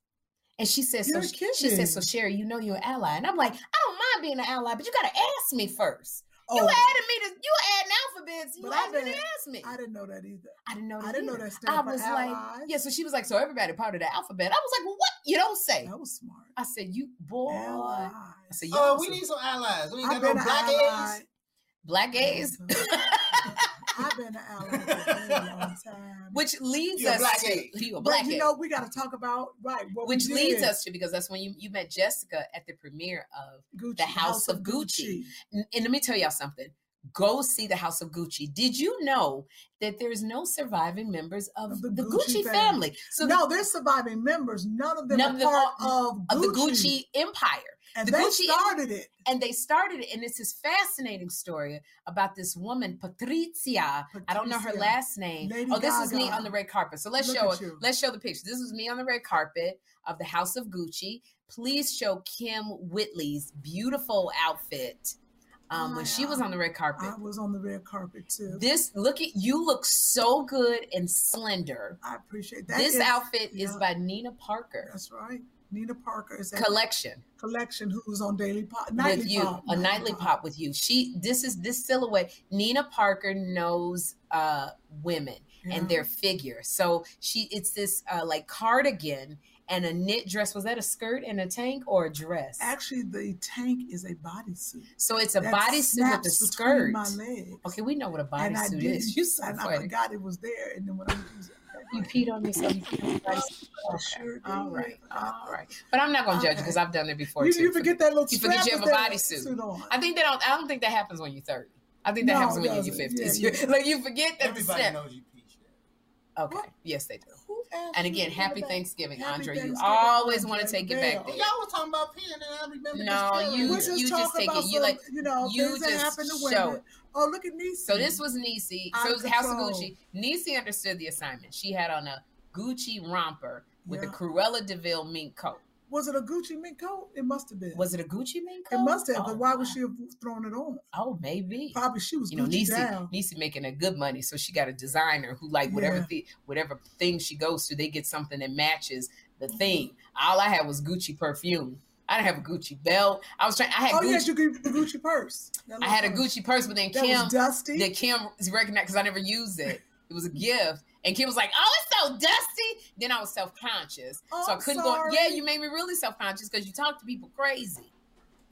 And she says, so she says, so Sherri, you know you're an ally. And I'm like, I don't mind being an ally, but you gotta ask me first. You Oh, added me to you adding alphabets. You But I asked me to didn't- ask me. I didn't know that either. I didn't know that. I didn't know either. that stands I for was allies. like, yeah. So she was like, so everybody part of the alphabet. I was like, well, what? You don't say. That was smart. I said, you boy. Allies. I said, Oh, y'all we need some allies. We ain't I've got been no black ally. eggs. black gays. I've been an ally for a long time. Which leads You're us black to egg. you a but black you know, we got to talk about right. What which we leads us to because that's when you, you met Jessica at the premiere of Gucci, the House of Gucci. and, and let me tell y'all something. Go see the House of Gucci. Did you know that there's no surviving members of, Of the, the Gucci, Gucci family? family. So no, they're surviving members. None of them None are of part are- of, of the Gucci. Gucci empire. And the they Gucci- started it. and they started it and it's this fascinating story about this woman Patricia. i don't know her last name Lady oh this is me on the red carpet so let's Look show it you. let's show the picture this was me on the red carpet of the house of gucci please show Kym Whitley's beautiful outfit um, when she was on the red carpet I was on the red carpet too. this look at you look so good and slender I appreciate that. this is- outfit is by nina parker That's right. Nina Parker is a collection collection who's on Daily Pop. Nightly with you Pop, a nightly pop with you she this is this silhouette nina parker knows uh women Yeah. and their figure so she it's this uh like cardigan and a knit dress was that a skirt and a tank or a dress Actually, the tank is a bodysuit. so it's a bodysuit with a skirt My legs. okay we know what a bodysuit is you said I forgot it was there. And then when I was you peed on yourself you peed on your bodysuit. I Okay. sure all right all that. right but i'm not gonna judge because i've done it before You, too you forget that little you forget you have a bodysuit. I think they don't. I don't think that happens when you're 30. I think that No, happens when you're in your 50s. Yeah, yeah. like you forget that the step. knows you. Okay. What? Yes, they do. And again, happy? Thanksgiving, Happy Andre. You always want to take it back there. Y'all was talking about peeing, and I remember No, you- just you just take it. You like- you know, you just happen to show it. Oh, look at Niecy. So this was Niecy. So it was House of. Gucci. Niecy understood the assignment. She had on a Gucci romper with a Cruella de Vil mink coat. Was it a Gucci mink coat? It must have been. Was it a Gucci mink coat? It must have. Oh, But why would she have thrown it on? Oh, maybe. Probably she was you know, Niecy, down. Niecy making a good money, so she got a designer who like whatever Yeah. the, whatever thing she goes to, they get something that matches the mm-hmm. thing. All I had was Gucci perfume. I didn't have a Gucci belt. I was trying. I had Oh Gucci. yes, you could the Gucci purse. I had a. Gucci purse, but then That Kim, was dusty. that Kim is recognized because I never used it. It was a gift. And Kim was like, "Oh, it's so dusty." Then I was self conscious, Oh, so I couldn't sorry. go. Yeah, you made me really self conscious because you talk to people crazy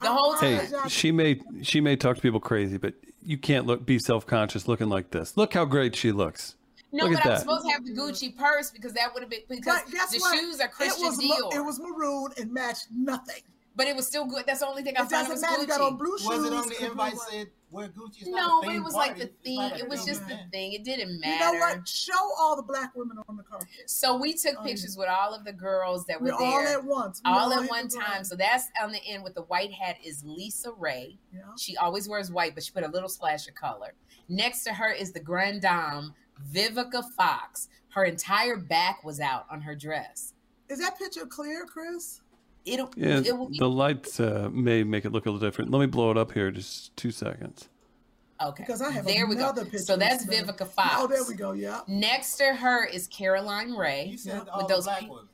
the whole Hey, time. apologize. she may she may talk to people crazy, but you can't look be self conscious looking like this. Look how great she looks. No, Look but at I was that. supposed to have the Gucci purse because that would have been because But guess the what? shoes are Christian it was Dior, it was maroon and matched nothing. but it was still good. That's the only thing I It found doesn't was matter. You got on blue shoes. Was it on the invite said It's No, but it was party. like the thing. a It was just the thing. It didn't matter. You know what? Show all the black women on the carpet. So we took oh, yeah. pictures with all of the girls that were We're there. all at once. We all hit at one time. So that's on the end with the white hat is LisaRaye. Yeah. She always wears white, but she put a little splash of color. Next to her is the Grand Dame, Vivica Fox. Her entire back was out on her dress. Is that picture clear, Chris? It'll, Yeah, it will be the lights uh, may make it look a little different. Let me blow it up here, just two seconds. okay. Because I have there we go. picture. So that's. Vivica Fox. Oh, there we go. Yeah. Next to her is Caroline Rhea. You said Yeah. all With those black pink- women.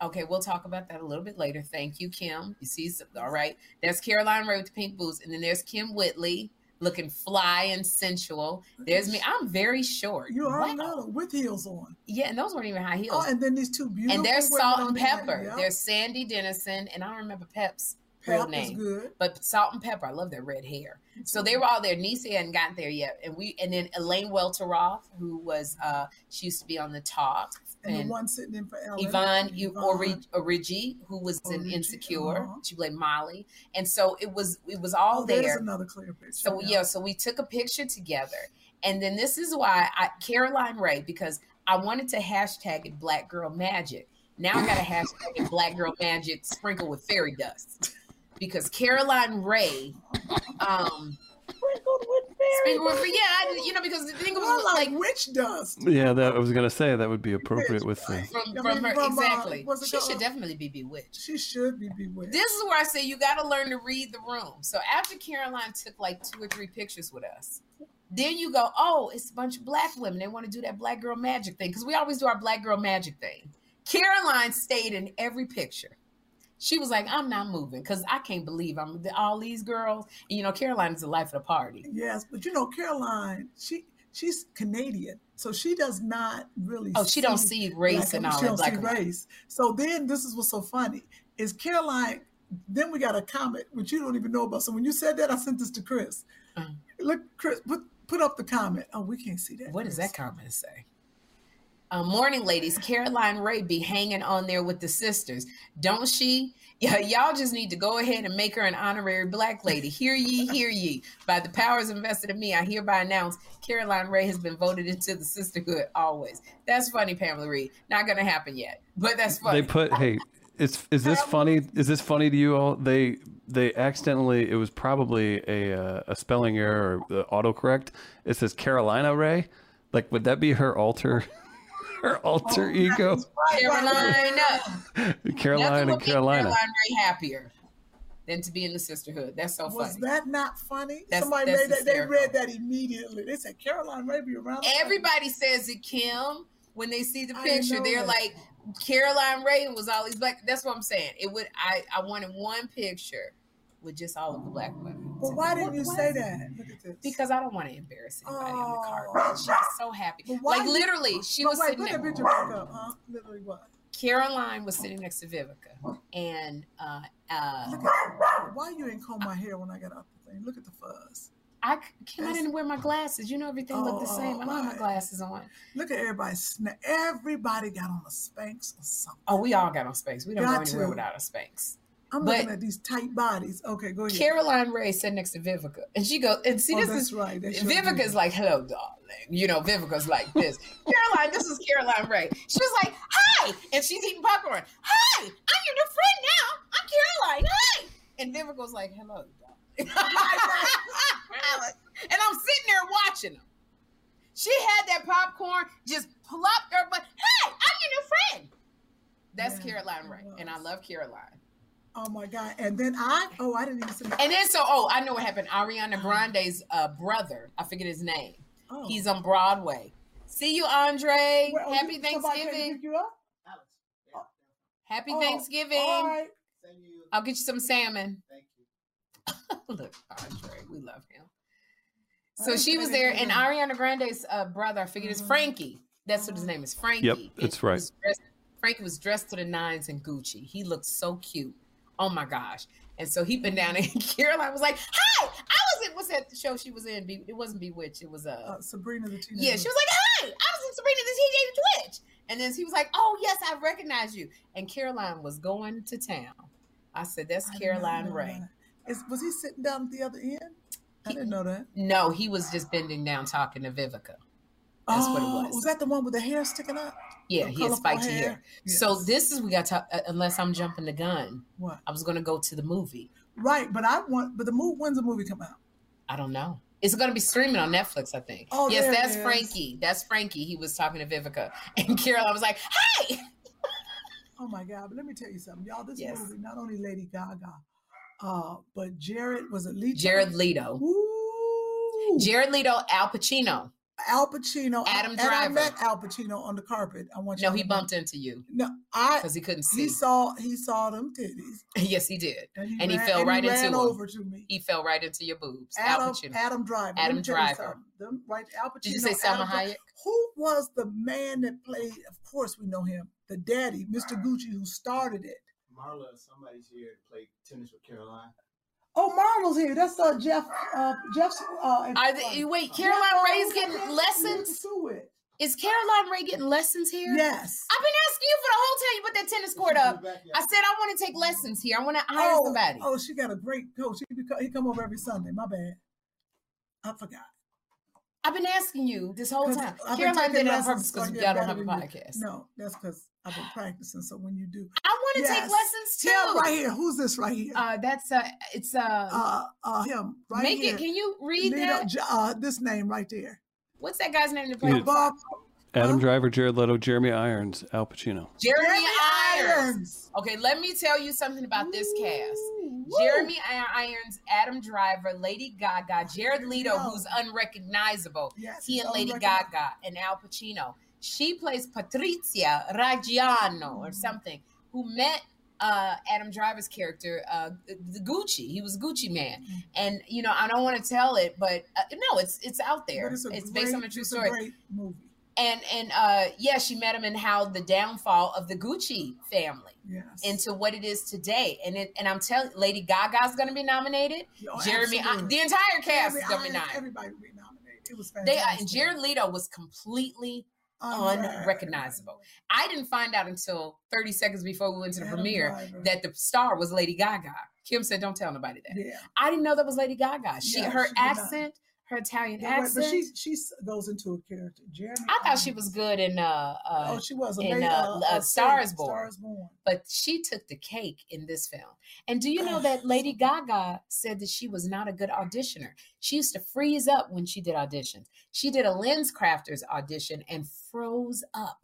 Okay, we'll talk about that a little bit later. Thank you, Kim. You see, all right. There's Caroline Rhea with the pink boots, and then there's Kym Whitley looking fly and sensual. There's me. I'm very short. You are Wow. with heels on. Yeah, and those weren't even high heels. Oh, and then these two beautiful. and there's Salt and. Pepper. Yeah. There's Sandy Dennison, and I don't remember Pep's real Pep is name. good. But Salt-N-Pepa, I love their red hair. So they were all there. Niecy hadn't gotten there yet, and we and then Elaine Welteroth, who was uh she used to be on the Talk, And, and the one sitting in for Ellen. Yvonne you Yvonne. Orji, who was in Insecure. uh-huh. She played Molly, and so it was it was all Oh, there. another clear picture. So yeah, so we took a picture together, and then this is why I Caroline Rhea because I wanted to hashtag it Black Girl Magic. Now I got to hashtag it Black Girl Magic sprinkled with fairy dust because Caroline Rhea, um, Sprinkled with fairy sprinkled with, dust. yeah, I, you know because the thing was More like, like witch dust. Yeah, that I was gonna say that would be appropriate with the. from, I from mean, her from, uh, exactly. what's it she should definitely be bewitched. She should be bewitched. This is where I say you got to learn to read the room. So after Caroline took like two or three pictures with us, then you go, oh, it's a bunch of black women. They want to do that black girl magic thing because we always do our black girl magic thing. Caroline stayed in every picture. She was like, I'm not moving because I can't believe I'm all these girls. And, you know, Caroline is the life of the party. Yes, but you know, Caroline, she she's Canadian, so she does not really. Oh, she don't see race and all She that. don't see race. So then, this is what's so funny is Caroline. Then we got a comment which you don't even know about. So when you said that, I sent this to Chris. Mhm. Look, Chris, put put up the comment. Oh, we can't see that. What does that comment say? Uh, morning, ladies. Caroline Rhea be hanging on there with the sisters, don't she? Yeah, y'all just need to go ahead and make her an honorary black lady. Hear ye, hear ye. By the powers invested in me, I hereby announce Caroline Rhea has been voted into the sisterhood always. That's funny, Pamela Reed. Not gonna happen yet, but that's funny. They put hey, it's is this funny? Is this funny to you all? They they accidentally it was probably a uh, a spelling error or the autocorrect. It says Carolina Ray. Like would that be her alter her alter oh, ego? Carolina. Uh, Nothing Carolina and make Carolina. Caroline happier than to be in the sisterhood. That's so funny. Was that not funny? That's- Somebody that's made that. They read that immediately. They said Caroline Rhea be around. Everybody says it, Kim. When they see the picture, they're that. like, Caroline Rhea was all these black. That's what I'm saying. It would. I I wanted one picture with just all of the black women. Well, why didn't you say that? Look at this. Because I don't want to embarrass anybody on the car. carpet. She was so happy. Like you- literally, she was wait, sitting put that picture back up, huh? Literally what? Caroline was sitting next to Vivica, and uh, uh, Look at why you didn't comb my hair when I got out the thing. Look at the fuzz. I Kim, I didn't wear my glasses. You know everything looked the Oh, same. I don't have my my. glasses on. Look at everybody. Everybody got on a Spanx or something. Oh, we all got on Spanx. We don't Got go anywhere to. without a Spanx. I'm But- looking at these tight bodies. Okay, go ahead. Caroline Rhea sat next to Vivica, and she goes, and see, oh, this that's is right. Sure Vivica's like, "Hello, darling." You know, Vivica's like this. Caroline, this is Caroline Rhea. She was like, "Hi," and she's eating popcorn. Hi, I'm your new friend now. I'm Caroline. Hi, and Vivica's like, "Hello, darling." Oh and I'm sitting there watching them. She had that popcorn, just plopped her, but hey, I'm your new friend. That's Yeah, Caroline Rhea, and I love Caroline. Oh my God. And then I, oh, I didn't even see And then so, oh, I know what happened. Ariana Grande's uh, brother, I forget his name. oh. He's on Broadway. See you, Andre. Where- oh, Happy you- somebody came to Thanksgiving. you up? Happy Oh, Thanksgiving. All right. I'll get you some salmon. Thank you. Look, Andre, we love him. So she was there, and Ariana Grande's uh, brother, I figured it's Mhm. Frankie. That's what his name is, Frankie. And that's right. was dressed- Frankie was dressed to the nines in Gucci. He looked so cute. Oh my gosh. And so he been down and Caroline was like, Hi, I was in what's that show she was in? Be- It wasn't Bewitched. It was uh, Uh, Sabrina the Teenage Yeah, she was like, Hi, I was in Sabrina the Teenage Witch. And then he was like, Oh, yes, I recognize you. And Caroline was going to town. I said, That's I Caroline Rhea. Is, was he sitting down at the other end? I didn't know that. No, he was just bending down talking to Vivica. That's what it Oh, was. Was that the one with the hair sticking up? Yeah, The he had colorful spiky hair. So Yes. this is we got to uh, unless I'm jumping the gun. What? I was going to go to the movie. Right, but I want. But the movie. When's the movie come out? I don't know. It's going to be streaming on Netflix, I think. Oh, yes, that's. Frankie. That's Frankie. He was talking to Vivica, and Caroline was like, "Hey!" Oh my God! But let me tell you something, y'all. This Yes. movie not only Lady Gaga, uh, but Jared was it Leto? Jared Leto, Ooh. Jared Leto, Al Pacino. Al Pacino. Adam and I met Al Pacino on the carpet. I want you. No, to he know. bumped into you No, I. because he couldn't see. He saw. He saw them titties, yes, he did. and he, And he fell and right he into ran him. over to me. He fell right into your boobs. Al Pacino. Adam Driver. Adam me tell you Driver. Them, right, Al Pacino. Did you say Selma Adam Dri- Hayek? Who was the man that played? Of course, we know him. The daddy, Mr. Gucci, who started it. Marla, somebody's here to play tennis with Caroline. Oh, Marvel's here. That's uh, Jeff. Uh, Jeff's. Uh, Are they, wait, Caroline Rhea's getting lessons? To it. Is Caroline Rhea getting lessons here? Yes. I've been asking you for the whole time you put that tennis court up. I said I want to take lessons here. I want to hire oh, somebody. oh, she got a great coach. He, beco- he come over every Sunday. My bad. I forgot. I've been asking you this whole time. I've been Caroline taking did it on purpose I because y'all don't have a than you. podcast. No, that's because I've been practicing. So when you do, I want to take Yes. lessons too. Tell right here. Who's this right here? Uh, that's uh, it's uh, uh, uh, him right make here. it. Can you read Lead that? up, uh, this name right there. What's that guy's name? To play? Yeah. Bob Adam Huh? Driver, Jared Leto, Jeremy Irons, Al Pacino. Jeremy, Jeremy Irons. Irons. Okay, let me tell you something about this cast. Ooh, woo. Jeremy Irons, Adam Driver, Lady Gaga, Jared There Leto, go. who's unrecognizable. Yes, he and Lady unrecognizable. Gaga and Al Pacino. She plays Patrizia Raggiano or something, who met uh, Adam Driver's character, uh, the Gucci. He was a Gucci man, Mm. and you know I don't want to tell it, but uh, no, it's it's out there. But It's, a based on a great- true it's story. great movie. and and uh, yeah, she met him and how the downfall of the Gucci family Yes. into what it is today. And it, and I'm telling, Lady Gaga's going to be nominated. Oh, Jeremy, absolutely. the entire cast is going to be nominated. Everybody will be nominated. It was fantastic. They fantastic. and Jared Leto was completely Unrecognizable. unrecognizable. I didn't find out until 30 seconds before we went to the Adam premiere Driver. that the star was Lady Gaga. Kim said, "Don't tell nobody that." Yeah. I didn't know that was Lady Gaga. She Yeah, her she accent, her Italian Yeah, accent. but she she goes into a character. Jeremy. I thought she was good in uh, uh oh, she was a in, uh, uh, uh, Star is Born. Born. but she took the cake in this film. And do you know that Lady Gaga said that she was not a good auditioner? She used to freeze up when she did auditions. She did a LensCrafters audition and froze up.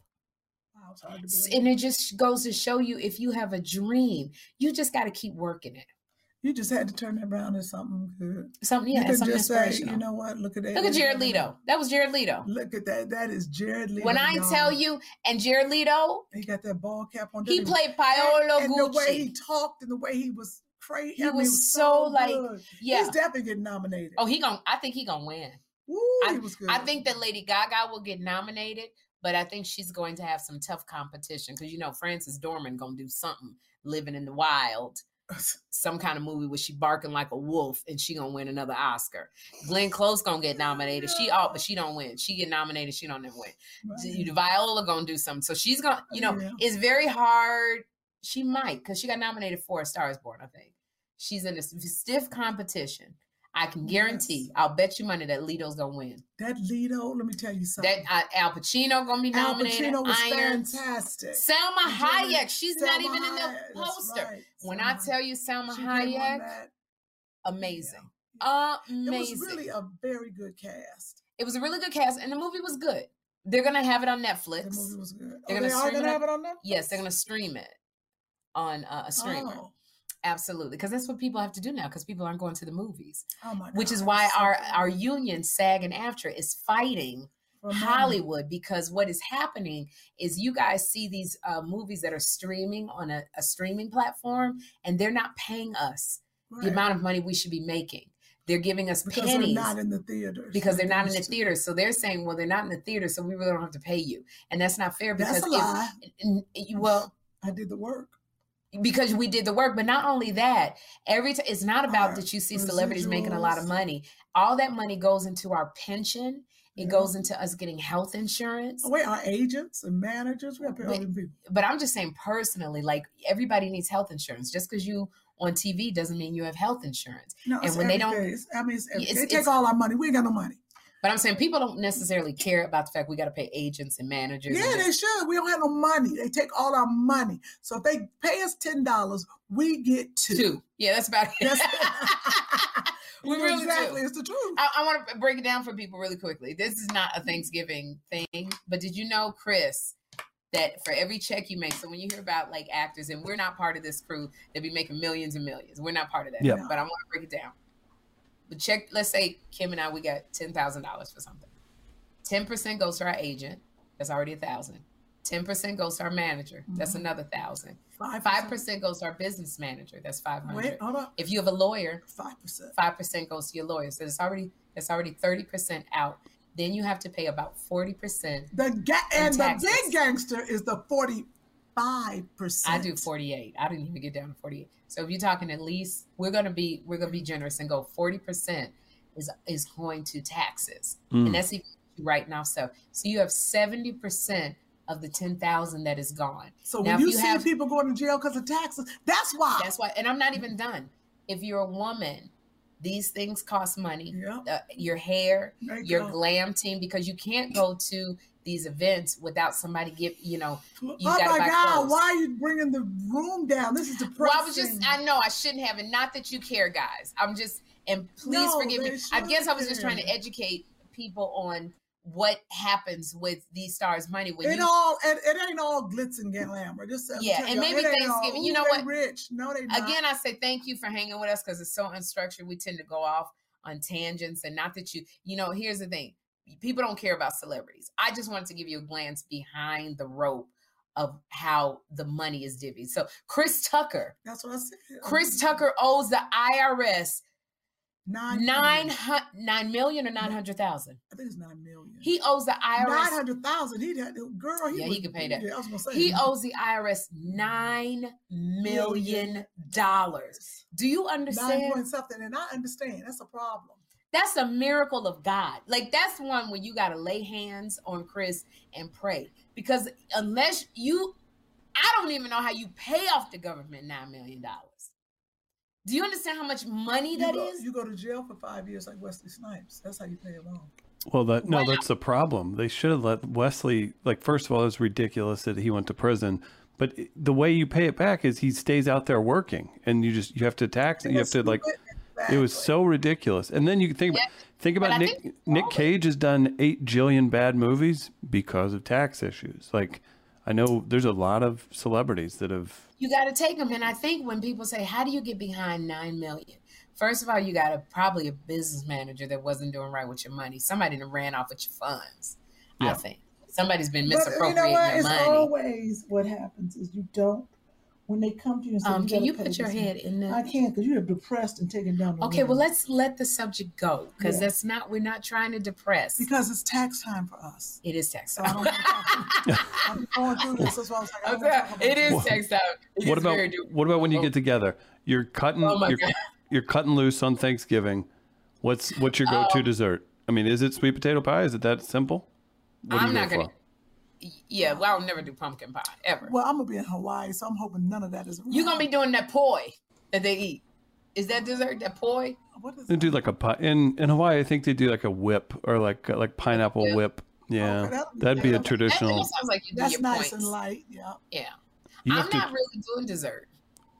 Wow, it's hard to S- believe. And it just goes to show you if you have a dream, you just got to keep working it. You just had to turn it around into something good. Something, yeah, you could something just say, you know what? Look at that. Look at Jared Leto. That was Jared Leto. Look at that. That is Jared Leto. When I y'all. tell you, and Jared Leto, he got that ball cap on. he played Paolo and, and the way he talked and the way he was crazy. He I mean, was was so, like, good. Yeah. He's definitely getting nominated. Oh, he gon' I think he gonna win. Woo, I- he was good. I think that Lady Gaga will get nominated, but I think she's going to have some tough competition because you know Frances Dorman gonna do something living in the wild, some kind of movie where she barking like a wolf and she gonna win another Oscar. Glenn Close gonna get nominated. She out, but she don't win. She get nominated. She don't win. Right. Viola gonna do something. So she's gonna, you know, Yeah. it's very hard. she might because she got nominated for a Star is Born. I think she's in a stiff competition. I can guarantee. Yes. I'll bet you money that Leto's gonna win. That Leto, let me tell you something. That uh, Al Pacino gonna be nominated. Al. Pacino was Irons. fantastic. Selma Hayek. She's not Selma even in the poster. right. When Selma I tell you Selma She came on Hayek, amazing, It amazing. was really a very good cast. it was a really good cast, and the movie was good. They're gonna have it on Netflix. The movie was good. Oh, They're they gonna are stream gonna it? have it on Netflix. Yes, they're gonna stream it on uh, a streamer. Oh, Absolutely, because that's what people have to do now. Because people aren't going to the movies, oh my God. which is why so our our union, SAG and AFTRA, is fighting. Hollywood because what is happening is you guys see these uh, movies that are streaming on a, a streaming platform, and they're not paying us the amount of money we should be making. They're giving us because pennies they're not in the theaters. because they're not in the theater. So they're saying, well, they're not in the theater, so we really don't have to pay you, and that's not fair because That's a lie. if well I did the work. Because we did the work but not only that every time it's not about Our that you see celebrities making a lot of money all that money goes into our pension it Yeah. goes into us getting health insurance Oh, wait, our agents and managers, we have to pay all But- people. but i'm just saying personally like everybody needs health insurance just because you on tv doesn't mean you have health insurance No, and when they don't- I mean, it's, It's- they take all our money. We ain't got no money. But i'm saying people don't necessarily care about the fact we got to pay agents and managers Yeah, and they should. We don't have no money. They take all our money. So if they pay us ten dollars, we get two. two yeah that's about it That's- we really exactly. do It's the truth. I, I want to break it down for people really quickly. This is not a Thanksgiving thing, but did you know, Chris, that for every check you make, so when you hear about like actors, and we're not part of this crew that be making millions and millions, we're not part of that. Yeah. But I want to break it down. The check, let's say Kim and I, we got ten thousand dollars for something. Ten percent goes to our agent. That's already a thousand. Ten percent goes to our manager. That's mm-hmm. another thousand. Five Five percent goes to our business manager. That's five hundred. Wait, hold up. If you have a lawyer, Five percent. five percent goes to your lawyer. So it's already it's already thirty percent out. Then you have to pay about forty percent. The ga- and the big gangster is the forty-five percent. I do forty eight. I didn't even get down to forty eight. So if you're talking at least, we're gonna be we're gonna be generous and go forty percent is is going to taxes, Mm. and that's even writing off stuff. So you have seventy percent of the ten thousand that is gone. So Now, when you, you see have- people going to jail because of taxes, that's why. That's why, and I'm not even done. If you're a woman, these things cost money. Yeah. Uh, your hair, There you your glam team, because you can't go to these events without somebody give you know. oh you gotta my God! clothes. Why are you bringing the room down? This is depressing. Well, I was just, I know I shouldn't have, and not that you care, guys. I'm just, and please No, forgive me. I guess I was just trying to educate people on what happens with these stars' money when It you. all it, it ain't all glitz and glamour. Just Yeah, and maybe ain't all, Thanksgiving, you know what? Rich? No, they not. Again, I say thank you for hanging with us because it's so unstructured. We tend to go off on tangents, and not that you, you know. Here's the thing: people don't care about celebrities. I just wanted to give you a glance behind the rope of how the money is divvied. So, Chris Tucker, That's what I said. Oh, Chris Tucker owes the IRS nine nine million. nine or nine hundred thousand. I think it's nine million. He owes the IRS. hundred thousand. He had girl. He Yeah, he could pay that. Yeah, I was gonna say He owes the IRS nine million dollars. Do you nine understand? point something, and I understand that's a problem. That's a miracle of God. Like that's one where you got to lay hands on Chris and pray because unless you, I don't even know how you pay off the government nine million dollars. Do you understand how much money You go, is? You go to jail for five years like Wesley Snipes. That's how you pay it off. Well, that no, Why that's the problem. They should have let Wesley. Like, first of all, it's ridiculous that he went to prison. But eh, the way you pay it back is he stays out there working, and you just you have to tax it. You have to like. It was so ridiculous. And then you think Yeah, think about Nick think Nick all of it- Cage has done eight jillion bad movies because of tax issues. Like, I know there's a lot of celebrities that have. you got to take them. And I think when people say, "How do you get behind nine million? First of all, you got a probably a business manager that wasn't doing right with your money. Somebody that ran off with your funds. I think somebody's been But misappropriating you know what? your It's money. always what happens is you don't when they come to you and say, um, you can you put your this head in there? I can't because you're depressed and taken down. The Okay, well let's let the subject go because Yeah. that's not. We're not trying to depress. because it's tax time for us. it is tax So I time. don't wanna talk- I'm going through this. That's why I was like, I don't wanna talk about it is this. tax time. It what is about very do- what about when you Oh. get together? You're cutting. Oh my you're, God. you're cutting loose on Thanksgiving. What's what's your go-to Oh. dessert? I mean, is it sweet potato pie? Is it that simple? What do I'm you not go gonna. For? Yeah, well, I'll never do pumpkin pie ever. Well, I'm gonna be in Hawaii, so I'm hoping none of that is. You're gonna be doing that poi that they eat. Is that dessert that poi? What is They do like a pie in in Hawaii. I think they do like a whip or like like pineapple Yeah. whip. Yeah, Okay, that'll be that'd be a traditional. that sounds like you That's nice points. and light. Yeah. Yeah, You I'm have to- not really doing dessert.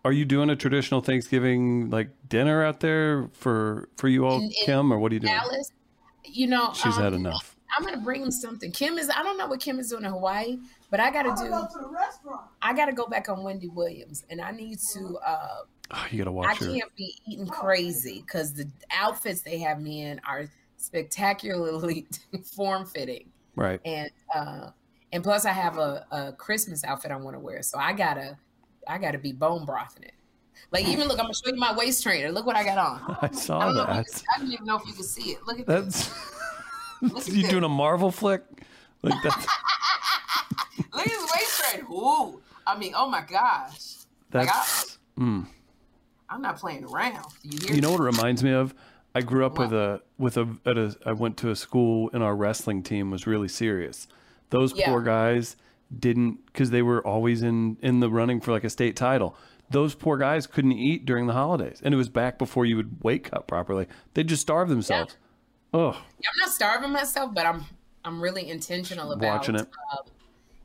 Are you doing a traditional Thanksgiving like dinner out there for for you all, In- in Kim, or what are you doing? Dallas, you know, She's um, had enough. I'm gonna bring him something. Kim is. I don't know what Kim is doing in Hawaii, but I gotta I'm do. go to the restaurant. I gotta go back on Wendy Williams, and I need to. uh Oh, you gotta I watch her. can't be eating crazy because the outfits they have me in are spectacularly form fitting, Right. and uh and plus I have a, a Christmas outfit I want to wear, so I gotta I gotta be bone brothing it. Like even look, I'm gonna show you my waist trainer. Look what I got on. I I saw don't know. If you that. can, I don't even know if you can see it. Look at this. That's Look at you doing a Marvel flick? Like that's Look at his waist trainer. Ooh, I mean, oh my gosh, Like, I- that's. Mm. I'm not playing around. You hear? You know what it reminds me of? I grew up What? with a with a at a I went to a school and our wrestling team was really serious. Those Yeah. poor guys didn't because they were always in in the running for like a state title. Those poor guys couldn't eat during the holidays, and it was back before you would wake up properly. They'd just starve themselves. Oh, I'm not starving myself, but I'm I'm really intentional about Watching it. Um,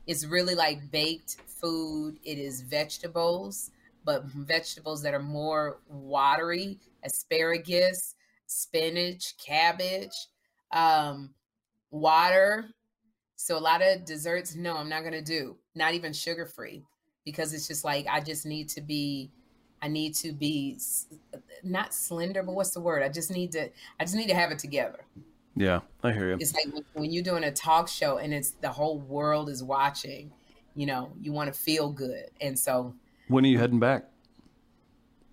it's really like baked food. It is vegetables, but vegetables that are more watery, asparagus, spinach, cabbage, um, water. So a lot of desserts, no, I'm not gonna do. Not even sugar free, because it's just like I just need to be. I need to be not slender, but what's the word? I just need to. I just need to have it together. yeah, I hear you. It's like when- you're doing a talk show and it's the whole world is watching. You know, you want to feel good, and so When are you heading back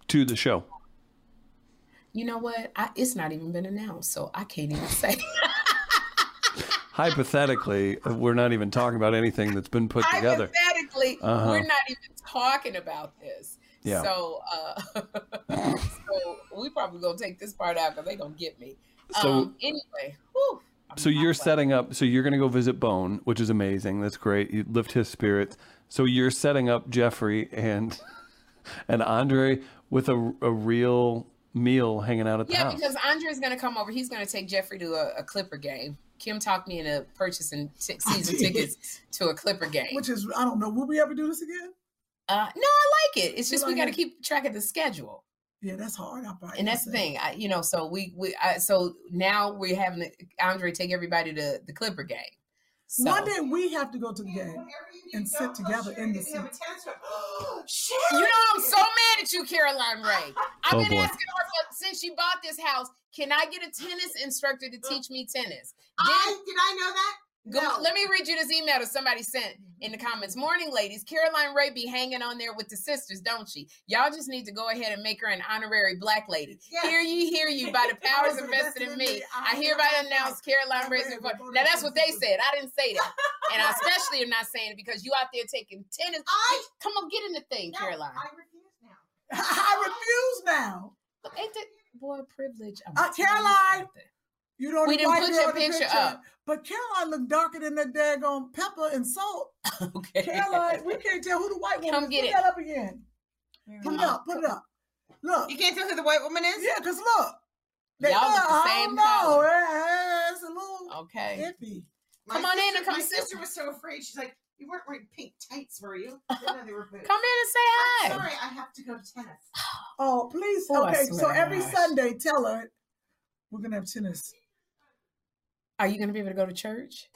to the show? you know what? I, it's not even been announced, so I can't even say. Hypothetically, we're not even talking about anything that's been put together. Hypothetically, Uh-huh. we're not even talking about this. Yeah. So, uh, so we probably gonna take this part out because they gonna get me. So- um, anyway, whew, So you're hot. setting up. So you're going to go visit Bone, which is amazing. That's great. You lift his spirits. So you're setting up Jeffrey and and Andre with a, a real meal hanging out at the Yeah, house. because Andre's gonna come over. He's gonna take Jeffrey to a, a Clipper game. Kim talked me into purchasing t- season tickets to a Clipper game. Which is, I don't know. Will we ever do this again? Uh, no, I like it. It's You just we got to keep track of the schedule, Yeah, that's hard. I probably and that's the thing. I, you know, so we we I, so now we're having the, Andre take everybody to the Clipper game. So, One day we have to go to the game and sit together in the seats. you know, I'm so mad at you, Caroline Rhea. I've Oh, been boy. asking her for, since she bought this house. Can I get a tennis instructor to teach me tennis? Then- I did I know that? Go, No. Let me read you this email that somebody sent in the comments. Morning, ladies. Caroline Rhea be hanging on there with the sisters, don't she? Y'all just need to go ahead and make her an honorary black lady. Yes. Hear ye, hear you. By the powers invested in me, I hereby announce Caroline Rhea's report. Now that's what they said. I didn't say that, and I especially am not saying it because you out there taking tennis. I Come on, get in the thing, no, Caroline. I refuse now. I refuse now. Ain't that boy privilege? I'm Uh, Caroline. You know We didn't put your the picture up. But Caroline looked darker than that daggone pepper and salt. Okay. Caroline, we can't tell who the white woman Come is. get put it. that up again. Put it up. Put it up. Look. You can't tell who the white woman is? Yeah, because look. They, Y'all look the I same don't know. color. It's a little Okay. iffy. My Come on in and come My sit. sister was so afraid. She's like, "You weren't wearing pink tights, were you?" I didn't know they were. Come in and say I'm hi. sorry, I have to go to tennis. Oh, please. Oh, okay, so every gosh. Sunday, tell her we're going to have tennis. Are you going to be able to go to church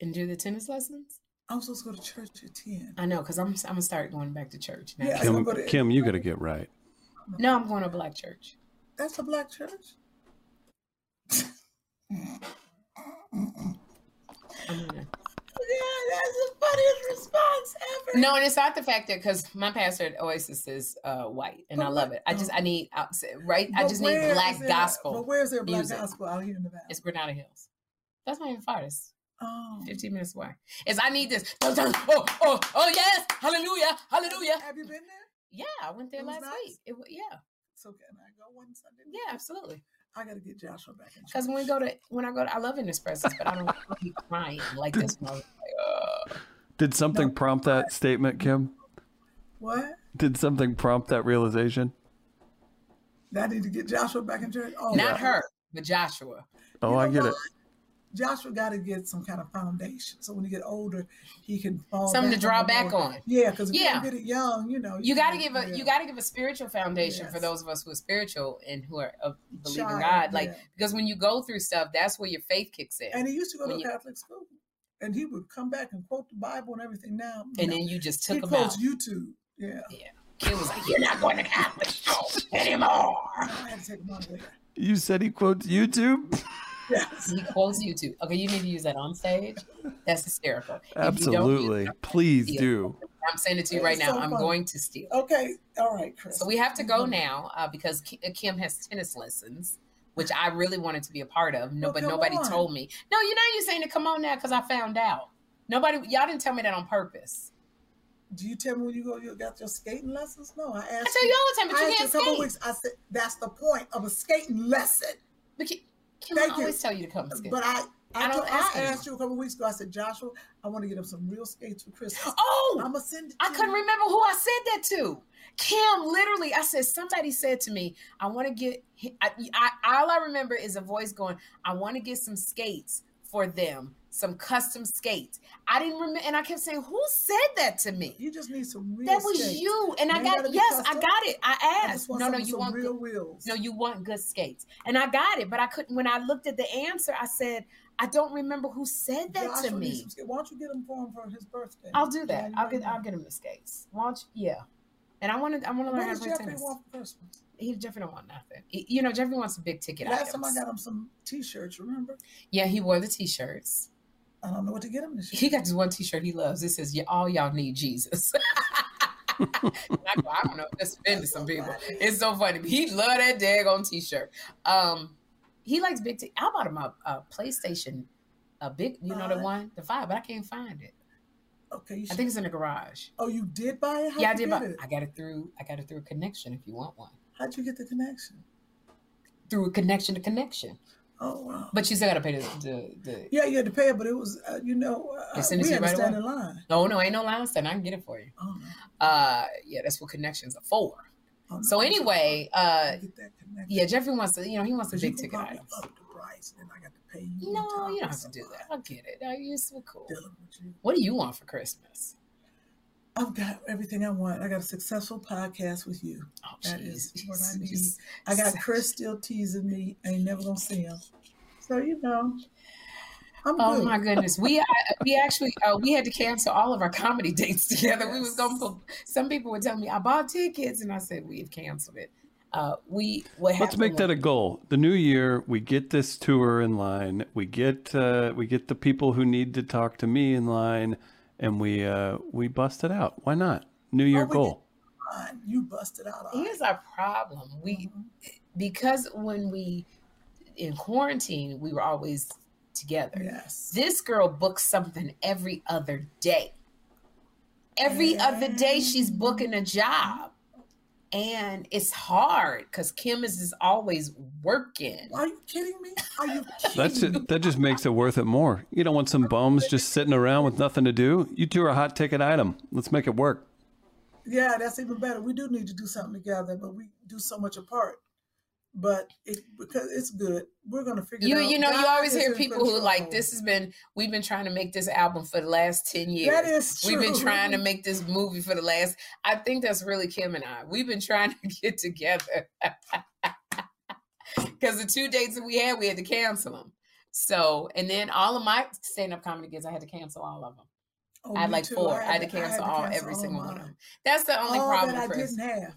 and do the tennis lessons? I'm supposed to go to church at 10. I know, because I'm I'm gonna start going back to church now. Yeah. Kim, I'm gonna- Kim, you got to get right. No, I'm going to a black church. That's a black church? I'm Yeah, that's the funniest response ever. No, and it's not the fact that because my pastor at Oasis is uh, white, and I love it. I just I need out- right. I just need black is there- gospel. But where's there black music. gospel out here in the valley? It's Granada Hills. That's not even far. It's Oh. 15 minutes away. It's I need this. Dun, dun, Oh, oh, oh yes, hallelujah, hallelujah. Have you been there? Yeah, I went there It last nice? week. It, yeah, So can I go one Sunday? yeah, absolutely. I gotta get Joshua back in Because when we go to when I go to I love Inexpress, but I don't want to be crying like this. When I was like, uh, Did something prompt that statement, Kim? What? Did something prompt that realization? That I need to get Joshua back in church. Oh, not yeah. her, but Joshua. Oh, You I get what? it. Joshua got to get some kind of foundation, so when he get older, he can fall. Something to draw on back on. Yeah, because if Yeah. you don't get it young, you know, You got to give a yeah. you got to give a spiritual foundation for those of us who are spiritual and who are uh, believe in Child, God. Like yeah. because when you go through stuff, that's where your faith kicks in. And he used to go When to you- Catholic school, and he would come back and quote the Bible and everything. Now, and no. then you just he took them quotes out. YouTube. Yeah, Yeah. Kim was like, "You're not going to Catholic school anymore." I had to take him out of there. You said he quotes YouTube? Yes. He quotes YouTube. Okay, you need to use that on stage. That's hysterical. If don't Absolutely. it, Please do. I'm saying it to you right now. so I'm going to steal. Okay. All right, Chris. So we have to go now uh, because uh, Kim has tennis lessons, which I really wanted to be a part of. No, Well, but nobody on. told me. No, you know you're saying to come on now because I found out. Nobody, y'all didn't tell me that on purpose. Do you tell me when you go? You got your skating lessons? No, I asked. I tell you all the time, but I you asked can't a couple skate. weeks. I said that's the point of a skating lesson. But Thank I always tell you to come skate. But I, I, I told- I asked you a couple weeks ago. I said, Joshua, I want to get him some real skates for Christmas. oh, I'm gonna send. I couldn't you. remember who I said that to. Kim, literally, I said somebody said to me, "I want to get." I, I, all I remember is a voice going, "I want to get some skates for them, some custom skates." I didn't remember, and I kept saying, "Who said that to me?" You just need some real. That was skates. you, and I got yes, I got it. I I asked. want no, some, no, you want real good, wheels. no, you want good skates, and I got it. But I couldn't. When I looked at the answer, I said, "I don't remember who said that Joshua to me." Why don't you get him for him for his birthday? I'll do that. Yeah, I'll get. know. I'll get him the skates. Why don't you? Yeah. And I want to. I want to learn how to play tennis. want for Christmas? He Jeffrey don't want nothing. You know, Jeffrey wants a big ticket Last items. time I got him some T-shirts. Remember? yeah, he wore the t-shirts. I don't know what to get him this year. He got this one t-shirt he loves. It says, "Yeah, all y'all need Jesus." I, go, I don't know. That's offended some people. It's so funny. He love that daggone t-shirt. Um, he likes big. T- I bought him a, a PlayStation, a big. You know the one, the five, but I can't find it. Okay, you I think it's in the garage. oh, you did buy it? How'd yeah, I did. Buy, it? I got it through. I got it through a connection. If you want one, How'd you get the connection? through a connection to connection. Oh wow. But you still got to pay the the. the Yeah, you had to pay it, but it was, uh, you know, uh, we to had you to right stand away? in line. no, no, ain't no line stand. I can get it for you. Oh. Uh, yeah, that's what connections are for. Oh, no. So anyway, uh, yeah, Jeffrey wants to. You know, he wants you big ticket items. Up the price, and I got to pay you. No, you don't have to do that. I get it. Uh, You're so cool. What do you want for Christmas? I've got everything I want. I got a successful podcast with you. Oh, That is jeez. what I need. Just- I got Chris still teasing me. I ain't never gonna see him. So you know, I'm Oh good. my goodness, we uh, we actually uh, we had to cancel all of our comedy dates together. We was going to. Some people would tell me I bought tickets, and I said we've canceled it. Uh, we what Let's make that a goal. The new year, we get this tour in line. We get uh, we get the people who need to talk to me in line, and we uh, we bust it out. Why not? New year Oh, goal. Fine. You busted out. all right. Here's our problem. We because when we in quarantine, we were always together. Yes. This girl books something every other day. Every other day, she's booking a job. And it's hard because Kim is just always working. Are you kidding me? Are you kidding That's me? it. That just makes it worth it more. You don't want some bums just sitting around with nothing to do. You two are a hot ticket item. Let's make it work. Yeah, that's even better. We do need to do something together, but we do so much apart. But it because it's good. We're gonna figure You it out. you know, you always hear people who like this has been we've been trying to make this album for the last 10 years. That is true. We've been trying to make this movie for the last I think that's really Kim and I. We've been trying to get together. Cuz the two dates that we had, we had to cancel them. So, and then all of my stand-up comedy gigs, I had to cancel all of them. Oh, I had like too. four. I had to I cancel all cancel every all single one of them. That's the only all problem, I Chris. didn't have.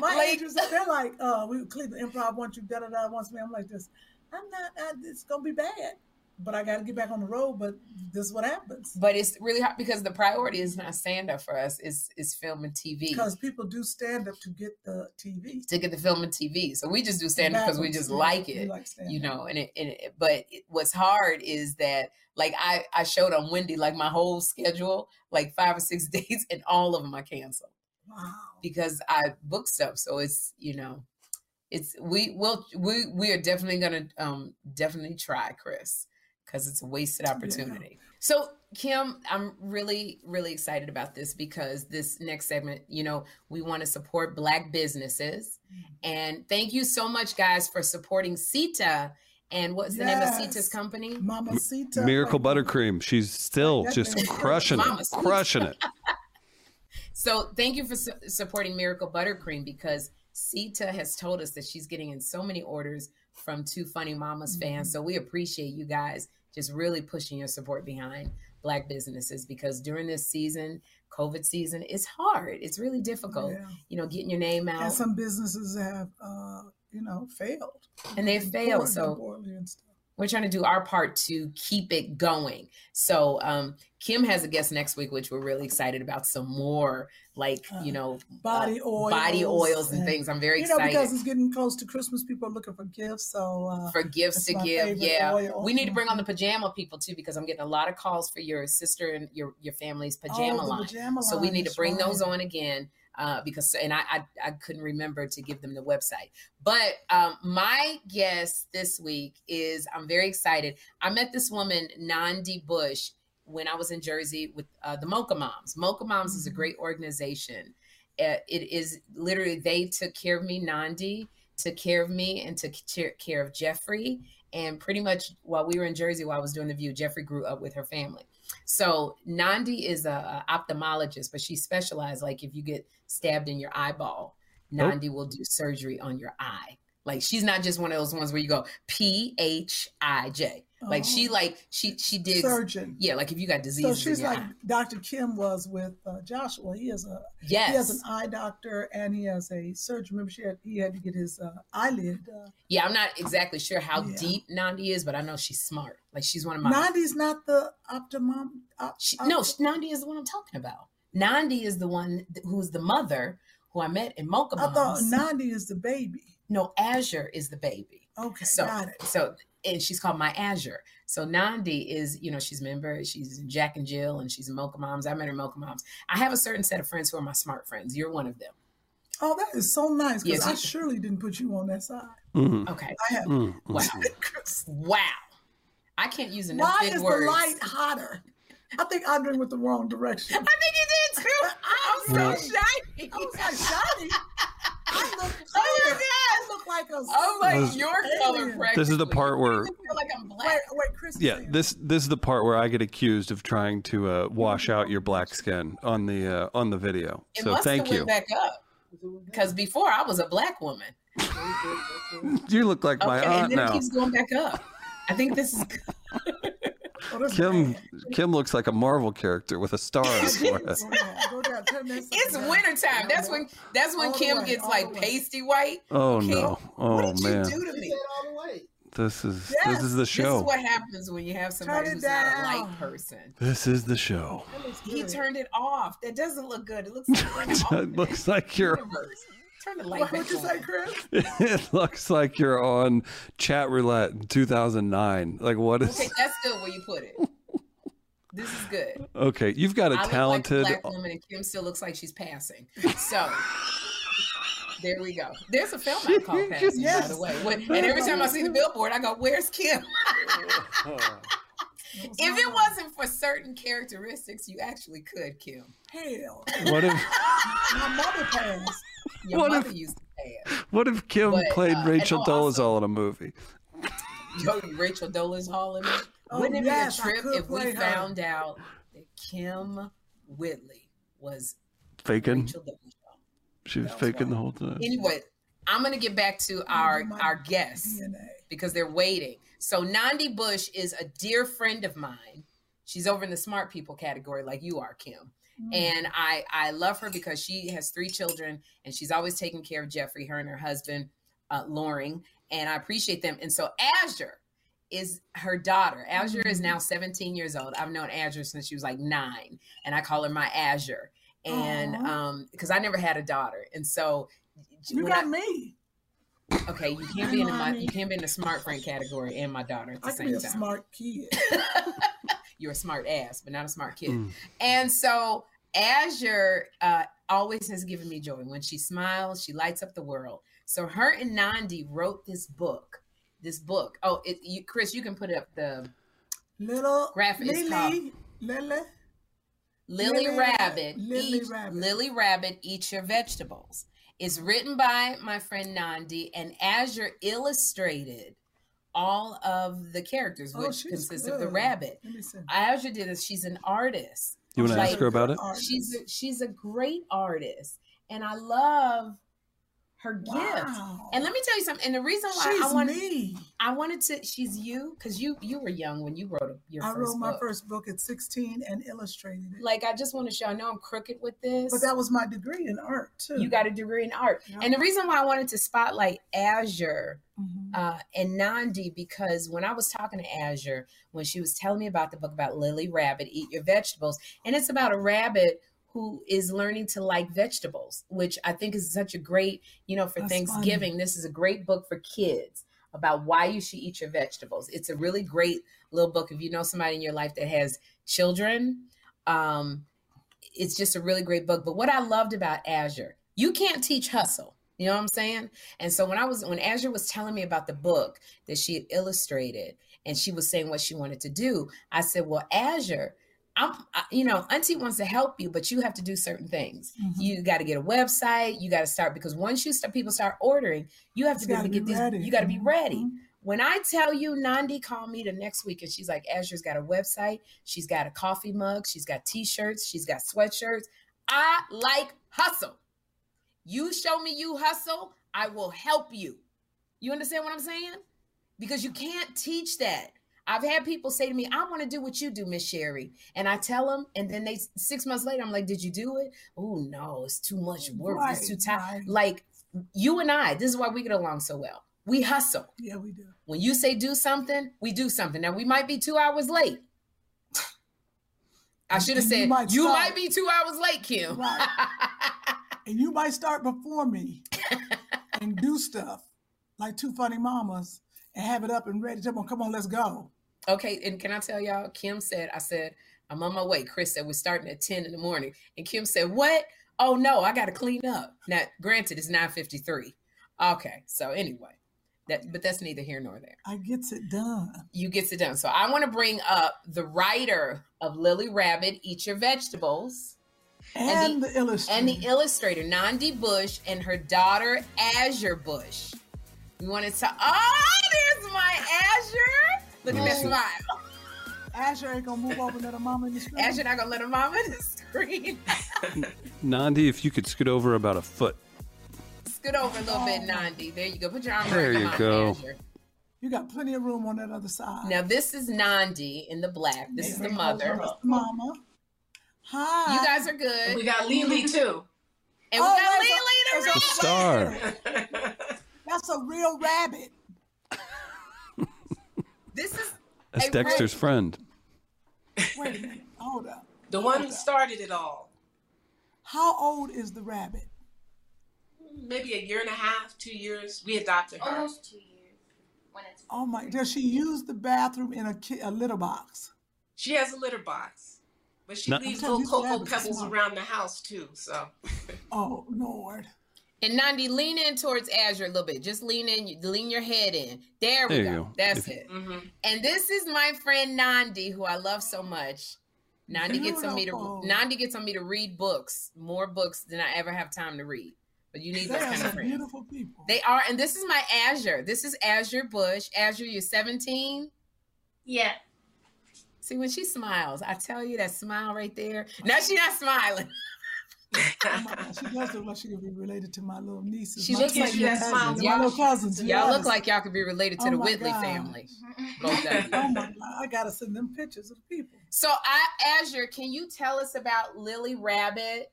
My Like- agents, they're like, uh, we Cleveland Improv wants you, da da da wants me. I'm like this. I'm not. I, it's gonna be bad, but I got to get back on the road. But this is what happens But it's really hard because the priority is not stand-up for us. Is is film and TV. because people do stand up to get the TV. to get the film and TV. So we just do stand up because we just like it, like you know. And it, and it, but it, what's hard is that like I I showed on Wendy like my whole schedule, like five or six days, and all of them I canceled. Wow. because I book stuff. So it's you know, it's we will we we are definitely gonna um definitely try, Chris, because it's a wasted opportunity. So Kim, I'm really really excited about this because this next segment, you know, we want to support Black businesses, and thank you so much, guys, for supporting Sita. And what's the name of Yes. Sita's company? Mamacita. Miracle Buttercream. She's still just crushing it, crushing it. So thank you for su- supporting Miracle Buttercream because Sita has told us that she's getting in so many orders from Two Funny Mamas fans. So we appreciate you guys just really pushing your support behind Black businesses because during this season, COVID season, it's hard. It's really difficult. Yeah. You know, getting your name out, And some businesses have, uh, you know, failed. and they've failed. So and. We're trying to do our part to keep it going. So um, Kym has a guest next week, which we're really excited about. Some more like you know body uh, oils, body oils and, things. I'm very you know, excited because it's getting close to Christmas. People are looking for gifts, so uh, for gifts to give. Yeah, oil. we need to bring on the pajama people too because I'm getting a lot of calls for your sister and your your family's pajama Oh, line. pajama so we need to bring right. those on again. Uh, because and I, I I couldn't remember to give them the website, but um, my guest this week is I'm very excited. I met this woman Nandi Bush when I was in Jersey with uh, the Mocha Moms. Mocha Moms is a great organization. Uh, it is literally they took care of me. Nandi took care of me and took care of Jeffrey. And pretty much while we were in Jersey, while I was doing the view, Jeffrey grew up with her family. So Nandi is a, a ophthalmologist, but she specialized like if you get stabbed in your eyeball, Nandi will do surgery on your eye. Like she's not just one of those ones where you go P H I J. Like she Oh. like she she did surgeon. Yeah, like if you got disease. So she's like Dr. Kym was with uh, Joshua. He is a yes. he has an eye doctor and he has a surgeon. Remember, she had he had to get his uh, eyelid. Uh, Yeah, I'm not exactly sure how Yeah. deep Nandi is, but I know she's smart. Like she's one of my. Nandi's not the optimum. Op, She, op- no, Nandi is the one I'm talking about. Nandi is the one th- who's the mother who I met in Mocha I thought Nandi is the baby. no, Azure is the baby. Okay, So, got it. so, and she's called my Azure. So Nandi is, you know, she's a member. She's in Jack and Jill, and she's in Mocha Moms. I met her Mocha Moms. I have a certain set of friends who are my smart friends. You're one of them. Oh, that is so nice because Yes, I surely didn't put you on that side. Mhm. Okay. I have. Mm, Wow. mm. Wow. I can't use enough Why big is words. the light hotter? I think I'm doing with the wrong direction. I think you did too. I'm so shiny. I was like, shiny. I look, Oh my. God. I look like a. Oh my, This- your color practically. This is the part where- I like I'm black. Wait, wait, Yeah, this this is the part where I get accused of trying to uh, wash out your black skin on the uh, on the video. It So must thank have you. back up because before I was a black woman. You look like my okay, and aunt then it now. keeps going back up. I think this is. This is Kym. Kym looks like a Marvel character with a star on his forehead. Go down, go down, turn that It's side down. wintertime. That's when that's when All Kym way, gets like pasty white. Oh Kym, no! what Oh did man! you do to me? all the way. This is this is the show. This is what happens when you have somebody it who's not a down. light person. This is the show. He turned it off. That doesn't look good. It looks like you're off it looks like you're. universe. Turn the light What back would you say, Chris? It looks like you're on Chatroulette in 2009. Like what is? Okay, that's good where you put it. This is good. Okay, you've got a I look talented. like a black woman, and Kym still looks like she's passing. So there we go. There's a film I call Passing, by the way. When- and every time I see the billboard, I go, "Where's Kym?" if it wasn't for certain characteristics, you actually could, Kym. Hell, What if my mother passed. Your What mother if- used to pass. what if Kym But, played uh, Rachel and also- Dolezal in a movie? Yo, Rachel Dolezal in it. Oh, Wouldn't it yes, I be a trip if we her. found out that Kym Whitley was Faking? Rachel She was faking right. the whole time. Anyway, I'm gonna get back to our our guests DNA. because they're waiting. So Nandi Bush is a dear friend of mine. She's over in the smart people category, like you are, Kym. And I I love her because she has three children and she's always taking care of Jeffrey, her and her husband, uh, Loring, and I appreciate them. And so Azure is her daughter. Azure is now 17 years old. I've known Azure since she was like nine, and I call her my Azure. And Aw. um, because I never had a daughter, and so You got I- me. Okay, you can't be in the my, Mommy. you can't be in the smart friend category and my daughter at the I can same be a time. smart kid. You're a smart ass, but not a smart kid. Mm. And so Azure uh, always has given me joy. When she smiles, she lights up the world. So her and Nandi wrote this book. This book. Oh, it, you, Chris, you can put up the Little graphic. It's called Lily, Lily. Lily, Lily- Rabbit. Lily eat, Rabbit. Lily Rabbit eat your vegetables. It's written by my friend Nandi, and Azure illustrated all of the characters, Oh, which she's consists of the rabbit. Let me. Azure did this. She's an artist. You want to Like, ask her about it? She's a, she's a great artist, and I love her gift. And let me tell you something. And the reason why She's I wanted me. I wanted to she's you because you you were young when you wrote your I first wrote my book. first book at 16 and illustrated it. Like I just want to show. I know I'm crooked with this, But that was my degree in art too. you got a degree in art. Yeah. And the reason why I wanted to spotlight Azure Mhm. uh, and Nandi because when I was talking to Azure, when she was telling me about the book about Lily Rabbit, Eat Your Vegetables, and it's about a rabbit who is learning to like vegetables, which I think is such a great, you know, for That's Thanksgiving. This is a great book for kids about why you should eat your vegetables. It's a really great little book. If you know somebody in your life that has children, um, it's just a really great book. But what I loved about Azure, you can't teach hustle. You know what I'm saying? And so when I was when Azure was telling me about the book that she had illustrated and she was saying what she wanted to do, I said, "Well, Azure, I'm you know, Auntie wants to help you, but you have to do certain things. Mhm. You got to get a website, you got to start because once you start people start ordering, you have to be able gotta get these ready. you got to be Mhm. ready. Mhm. When I tell you Nandi called me the next week and she's like, Azure's got a website, she's got a coffee mug, she's got t-shirts, she's got sweatshirts. I like hustle. You show me you hustle, I will help you. You understand what I'm saying? Because you can't teach that. I've had people say to me, I want to do what you do, Miss Sherri. And I tell them, and then they six months later, I'm like, Did you do it? Oh no, it's too much work. it's too Right, tight. right. Like you and I, this is why we get along so well. We hustle. Yeah, we do. When you say do something, we do something. Now we might be two hours late. I should have and you said might you might be two hours late, Kym. Right. And you might start before me and do stuff like two funny mamas and have it up and ready. Come on, come on, let's go. okay, and can I tell y'all? Kym said, I said, I'm on my way. Chris said we're starting at 10 in the morning. And Kym said, What? Oh no, I gotta clean up. Now, granted, it's 953. Okay, so anyway. That but that's neither here nor there. I gets it done. You gets it done. So I want to bring up the writer of Lily Rabbit, Eat Your Vegetables. And, And the, illustrator. and the illustrator Nandi Bush and her daughter Azure Bush. We wanted to. Oh, there's my Azure. Look at that Awesome. smile. Azure ain't gonna move over and let her mama in the screen. Azure not gonna let her mama in the screen. Nandi, if you could scoot over about a foot. Scoot over a little bit, oh. Nandi. There you go. Put your arm There around you mama, go. Azure. You got plenty of room on that other side. Now this is Nandi in the black. This is the mother. Mama. Hi. You guys are good. We got Lily too. And we Oh, got there's Lily the there's a rabbit. Star. That's a real rabbit. This is That's Hey, Dexter's Ray. friend. Wait a minute. Hold up. The one who started it all. How old is the rabbit? Maybe a year and a half, two years. We adopted her. Almost two years. When it's Oh my! Does she use the bathroom in a, ki- a litter box? She has a litter box. But she Not- leaves little you, cocoa pebbles around the house too. So Oh Lord! And Nandi, lean in towards Azure a little bit. Just lean in, lean your head in. There we There go. go. That's If- it. hmm And this is my friend Nandi, who I love so much. Nandi gets on me to Nandi gets on me to read books, more books than I ever have time to read. But you need They those kind of some friends. beautiful people. They are, and this is my Azure. This is Azure Bush. Azure, you're 17. yeah. See when she smiles, I tell you that smile right there. Now she's not smiling. Oh my she does look like she could be related to my little nieces. She my looks like cousins, that my little cousins. Y'all yes. look like y'all could be related to Oh the Whitley God. family. Both of you. Oh my God! I gotta send them pictures of the people. So, I, Azure, can you tell us about Lily Rabbit?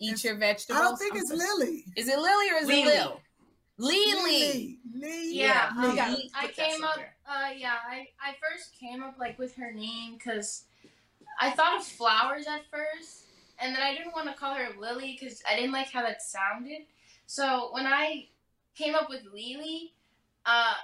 Eat It's- your vegetables. I don't think I'm it's so- Lily. Is it Lily or is Lily. it Lil? Lily. Lily. Lily. Yeah, we um, gotta I came up. Uh, yeah, I, I first came up like with her name because I thought of flowers at first, and then I didn't want to call her Lily because I didn't like how that sounded. So when I came up with Lily, uh,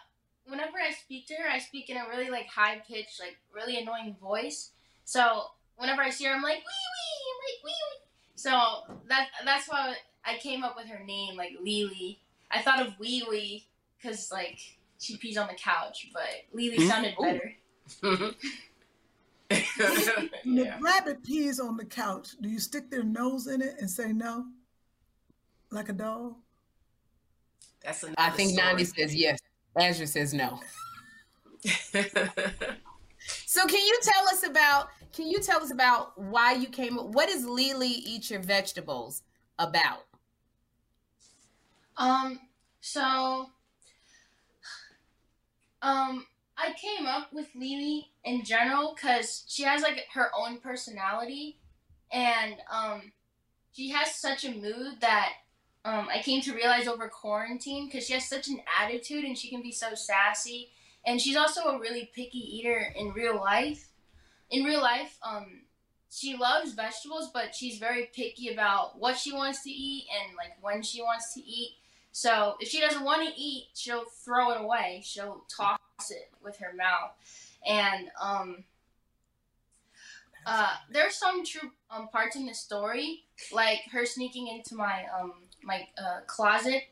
whenever I speak to her, I speak in a really like high pitched, like really annoying voice. So whenever I see her, I'm like wee wee, I'm like wee wee. So that that's why I came up with her name, like Lily. I thought of Wee Wee because like she pees on the couch, but Lily Hmm? sounded better. When the rabbit pees on the couch, do you stick their nose in it and say no? Like a dog? That's another I think story. Nandi says yes. Azure says no. So can you tell us about can you tell us about why you came up what is Lily Eat Your Vegetables about? Um, so, um, I came up with Lily in general because she has like her own personality, and um, she has such a mood that um, I came to realize over quarantine because she has such an attitude and she can be so sassy, and she's also a really picky eater in real life. In real life, um, she loves vegetables, but she's very picky about what she wants to eat and like when she wants to eat. So if she doesn't want to eat, she'll throw it away. She'll toss it with her mouth. And um, uh, there's some true um, parts in the story, like her sneaking into my um my uh, closet,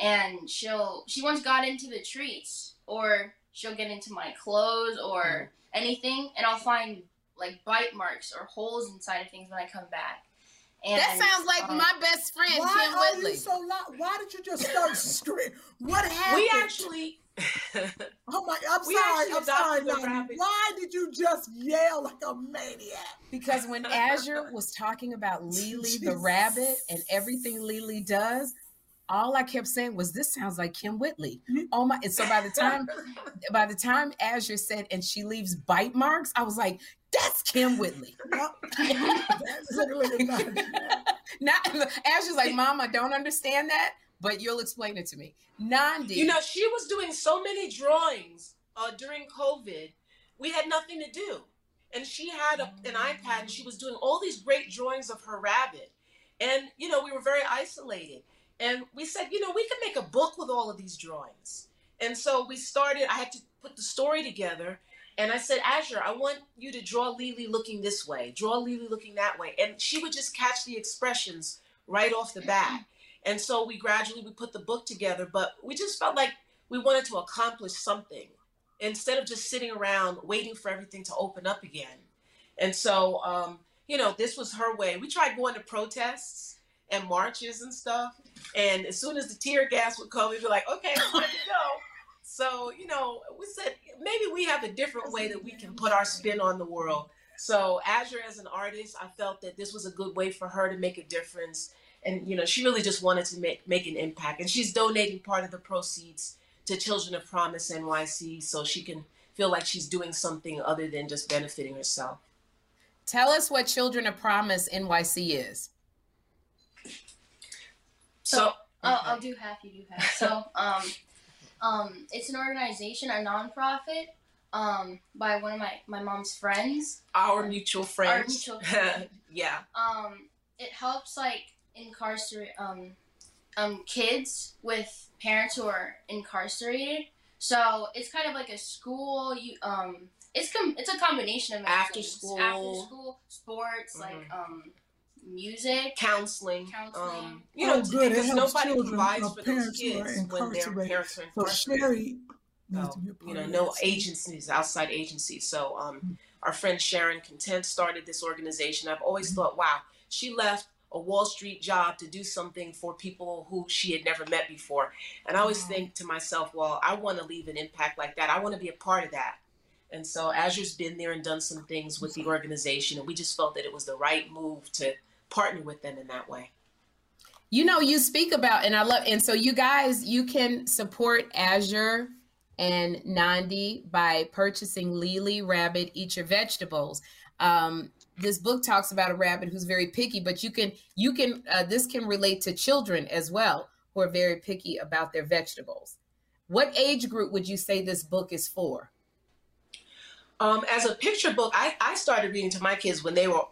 and she'll she once got into the treats, or she'll get into my clothes or anything, and I'll find like bite marks or holes inside of things when I come back. And, that sounds like um, my best friend Why Kym are you so loud? Why did you just start screaming? What happened? We actually. Oh my! I'm we sorry. I'm sorry, adopted a Nani. rabbit. Why did you just yell like a maniac? Because when Azure was talking about Lily the rabbit and everything Lily does, all I kept saying was, "This sounds like Kym Whitley." Mm-hmm. Oh my! And so by the time, by the time Azure said, "and she leaves bite marks," I was like, "That's Kym Whitley." That's literally not. Not Azure's like, "Mom, I don't understand that, but you'll explain it to me." Nandi, You know, she was doing so many drawings uh, during COVID. We had nothing to do. And she had a, an iPad and she was doing all these great drawings of her rabbit. And, you know, we were very isolated. And we said, you know, we could make a book with all of these drawings. And so we started, I had to put the story together. And I said, Azure, I want you to draw Lily looking this way, draw Lily looking that way. And she would just catch the expressions right off the bat. And so we gradually we put the book together, but we just felt like we wanted to accomplish something instead of just sitting around waiting for everything to open up again. And so, um, you know, this was her way. We tried going to protests and marches and stuff. And as soon as the tear gas would come, we'd be like, okay, it's time to go. So, you know, we said maybe we have a different way that we can put our spin on the world. So, Azure as an artist, I felt that this was a good way for her to make a difference. And, you know, she really just wanted to make, make an impact. And she's donating part of the proceeds to Children of Promise NYC so she can feel like she's doing something other than just benefiting herself. tell us what Children of Promise NYC is. So I'll, I'll do half. You do half. So um, um, it's an organization, a nonprofit, um, by one of my my mom's friends. Our mutual friends Our mutual friend. yeah. um, it helps like incarcerate um, um, kids with parents who are incarcerated. So it's kind of like a school. You um, it's com- it's a combination of After things. school. after school, sports, like um, music, Counseling. counseling. Um, you know, oh, good. Because nobody children provides for those parents who are kids when their parents are So incarcerated. Sherri needs So, to be a part you know, no that. agencies, outside agencies. So, um, our friend Sharon Content started this organization. I've always Mm-hmm. thought, wow, she left a Wall Street job to do something for people who she had never met before. And I always think to myself, well, I want to leave an impact like that. I want to be a part of that. And so Azure's been there and done some things with the organization, and we just felt that it was the right move to partner with them in that way. You know, you speak about, and I love, and so you guys, you can support Azure and Nandi by purchasing Lily Rabbit Eat Your Vegetables. Um, this book talks about a rabbit who's very picky, but you can, you can, uh, this can relate to children as well who are very picky about their vegetables. What age group would you say this book is for? Um, as a picture book, I, I started reading to my kids when they were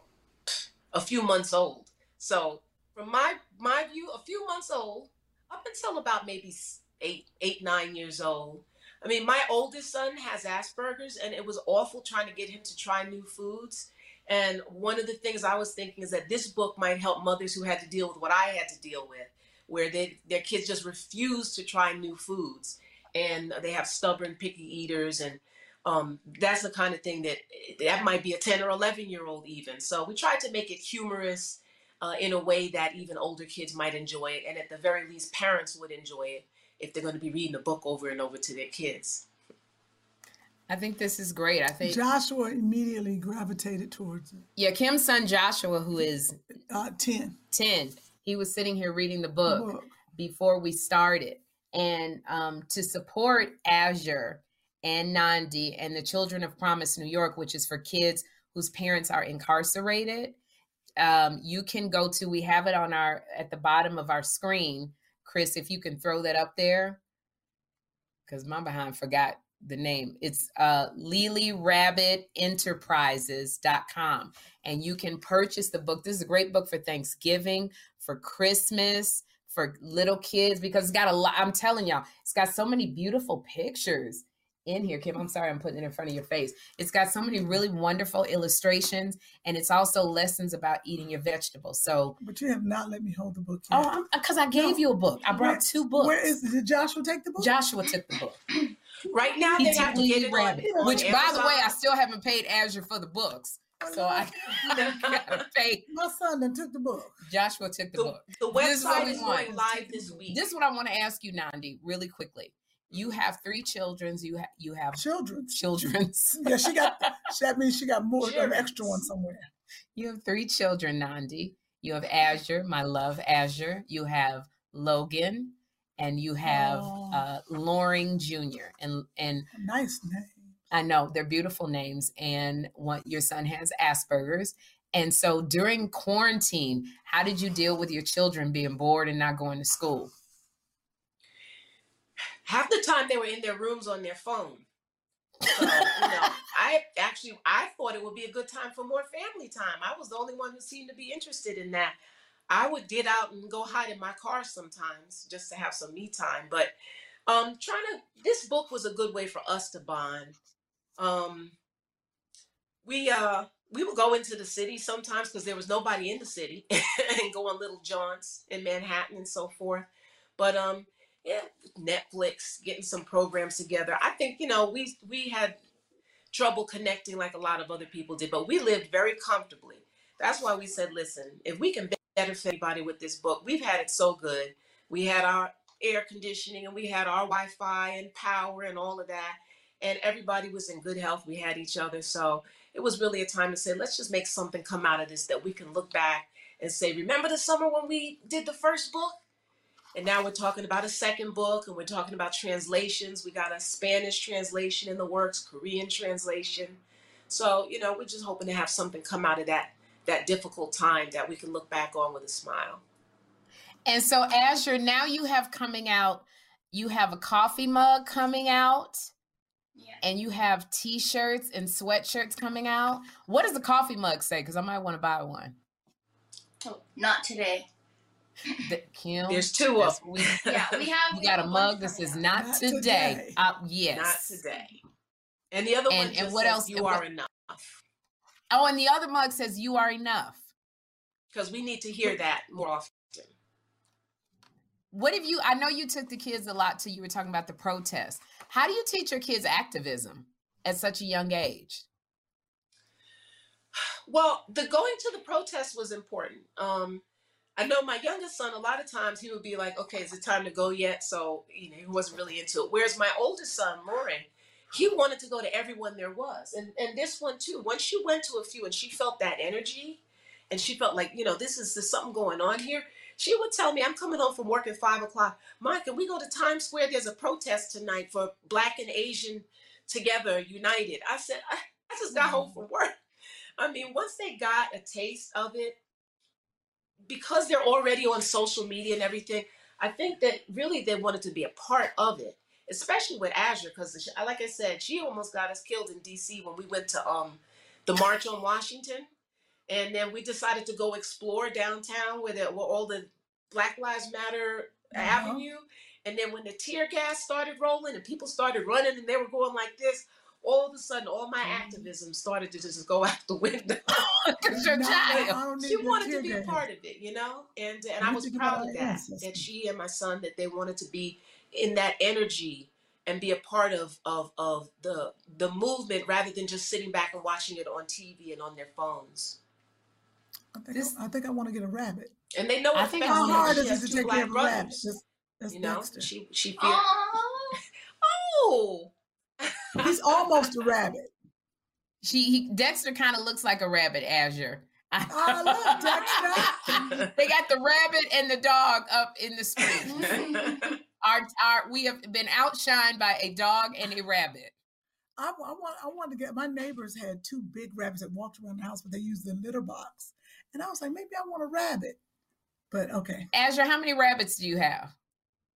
a few months old. So from my my view, a few months old up until about maybe eight eight nine years old. I mean, my oldest son has Asperger's, and it was awful trying to get him to try new foods. And one of the things I was thinking is that this book might help mothers who had to deal with what I had to deal with, where they, their kids just refuse to try new foods and they have stubborn, picky eaters. And um, that's the kind of thing that that might be a 10 or 11 year old even. So we tried to make it humorous uh, in a way that even older kids might enjoy it. And at the very least, parents would enjoy it if they're going to be reading the book over and over to their kids. I think this is great. I think Joshua immediately gravitated towards it. Yeah, Kym's son Joshua, who is uh, 10. 10, he was sitting here reading the book, book. before we started. And um, to support Azure and Nandi and the Children of Promise New York, which is for kids whose parents are incarcerated, um, you can go to, we have it on our, at the bottom of our screen. Chris, if you can throw that up there, because my behind forgot the name. It's uh, LilyRabbitEnterprises.com. And you can purchase the book. This is a great book for Thanksgiving, for Christmas, for little kids, because it's got a lot. I'm telling y'all, it's got so many beautiful pictures in here. Kym, I'm sorry I'm putting it in front of your face. It's got so many really wonderful illustrations, and it's also lessons about eating your vegetables. So, but you have not let me hold the book. Yet. Oh, because I gave no. you a book. I brought where, two books. Where is did Joshua take the book? Joshua took the book. right now, he they have to get it Rabbit, on, which, on by the way, I still haven't paid Azure for the books. So I gotta pay. My son then took the book. Joshua took the, the book. The website is going live this week. This is what I want to ask you, Nandi, really quickly you mm-hmm. have three children. You have you have children. Children's. yeah, she got. That means she got more an extra one somewhere. You have three children, Nandi. You have Azure, my love, Azure. You have Logan, and you have oh. uh, Loring Jr. and and nice name. I know they're beautiful names, and what your son has Asperger's. And so during quarantine, how did you deal with your children being bored and not going to school? half the time they were in their rooms on their phone. So, you know, I actually I thought it would be a good time for more family time. I was the only one who seemed to be interested in that. I would get out and go hide in my car sometimes just to have some me time. But um trying to this book was a good way for us to bond. Um we uh we would go into the city sometimes because there was nobody in the city and go on little jaunts in Manhattan and so forth. But um yeah, Netflix, getting some programs together. I think you know we we had trouble connecting like a lot of other people did, but we lived very comfortably. That's why we said, listen, if we can better for anybody with this book, we've had it so good. We had our air conditioning and we had our Wi-Fi and power and all of that, and everybody was in good health. We had each other, so it was really a time to say, let's just make something come out of this that we can look back and say, remember the summer when we did the first book? And now we're talking about a second book and we're talking about translations. We got a Spanish translation in the works, Korean translation. So, you know, we're just hoping to have something come out of that that difficult time that we can look back on with a smile. And so Azure, now you have coming out, you have a coffee mug coming out. Yeah. And you have t-shirts and sweatshirts coming out. What does the coffee mug say? Because I might want to buy one. Oh, not today. The, Kym, There's two of them. We, yeah, we have. You we got have a mug that says "Not, not today." today. Uh, yes, not today. And the other and, one and what else? You are enough. Oh, and the other mug says "You are enough." Because we need to hear that more often. What have you? I know you took the kids a lot till you were talking about the protest. How do you teach your kids activism at such a young age? Well, the going to the protest was important. Um, I know my youngest son, a lot of times he would be like, okay, is it time to go yet? So, you know, he wasn't really into it. Whereas my oldest son, Loring, he wanted to go to everyone there was. And and this one too, once she went to a few and she felt that energy and she felt like, you know, this is there's something going on here. She would tell me, I'm coming home from work at five o'clock. Mike, can we go to Times Square? There's a protest tonight for Black and Asian together, united. I said, I, I just got home mm-hmm. from work. I mean, once they got a taste of it, because they're already on social media and everything, I think that really they wanted to be a part of it, especially with Azure, because like I said, she almost got us killed in D.C. when we went to um the March on Washington, and then we decided to go explore downtown where, the, where all the Black Lives Matter uh-huh. Avenue, and then when the tear gas started rolling and people started running and they were going like this, all of a sudden, all my mm-hmm. activism started to just go out the window. Because your No, child. I don't need she wanted to be a part of it, you know, and and You I was proud of our that. ancestors. That she and my son that they wanted to be in that energy and be a part of of of the the movement rather than just sitting back and watching it on TV and on their phones. I think, This- I, I think I want to get a rabbit. And they know I think How hard she is it to take care of a rabbit? That's, that's You know, Dexter. she she feared. Oh, He's almost a rabbit. She he, Dexter kind of looks like a rabbit, Azure. Oh, look, Dexter. they got the rabbit and the dog up in the screen. our, our we have been outshined by a dog and a rabbit. I, wa- I want I wanted to get my neighbors had two big rabbits that walked around the house, but they used the litter box. And I was like, maybe I want a rabbit. But okay. Azure, how many rabbits do you have?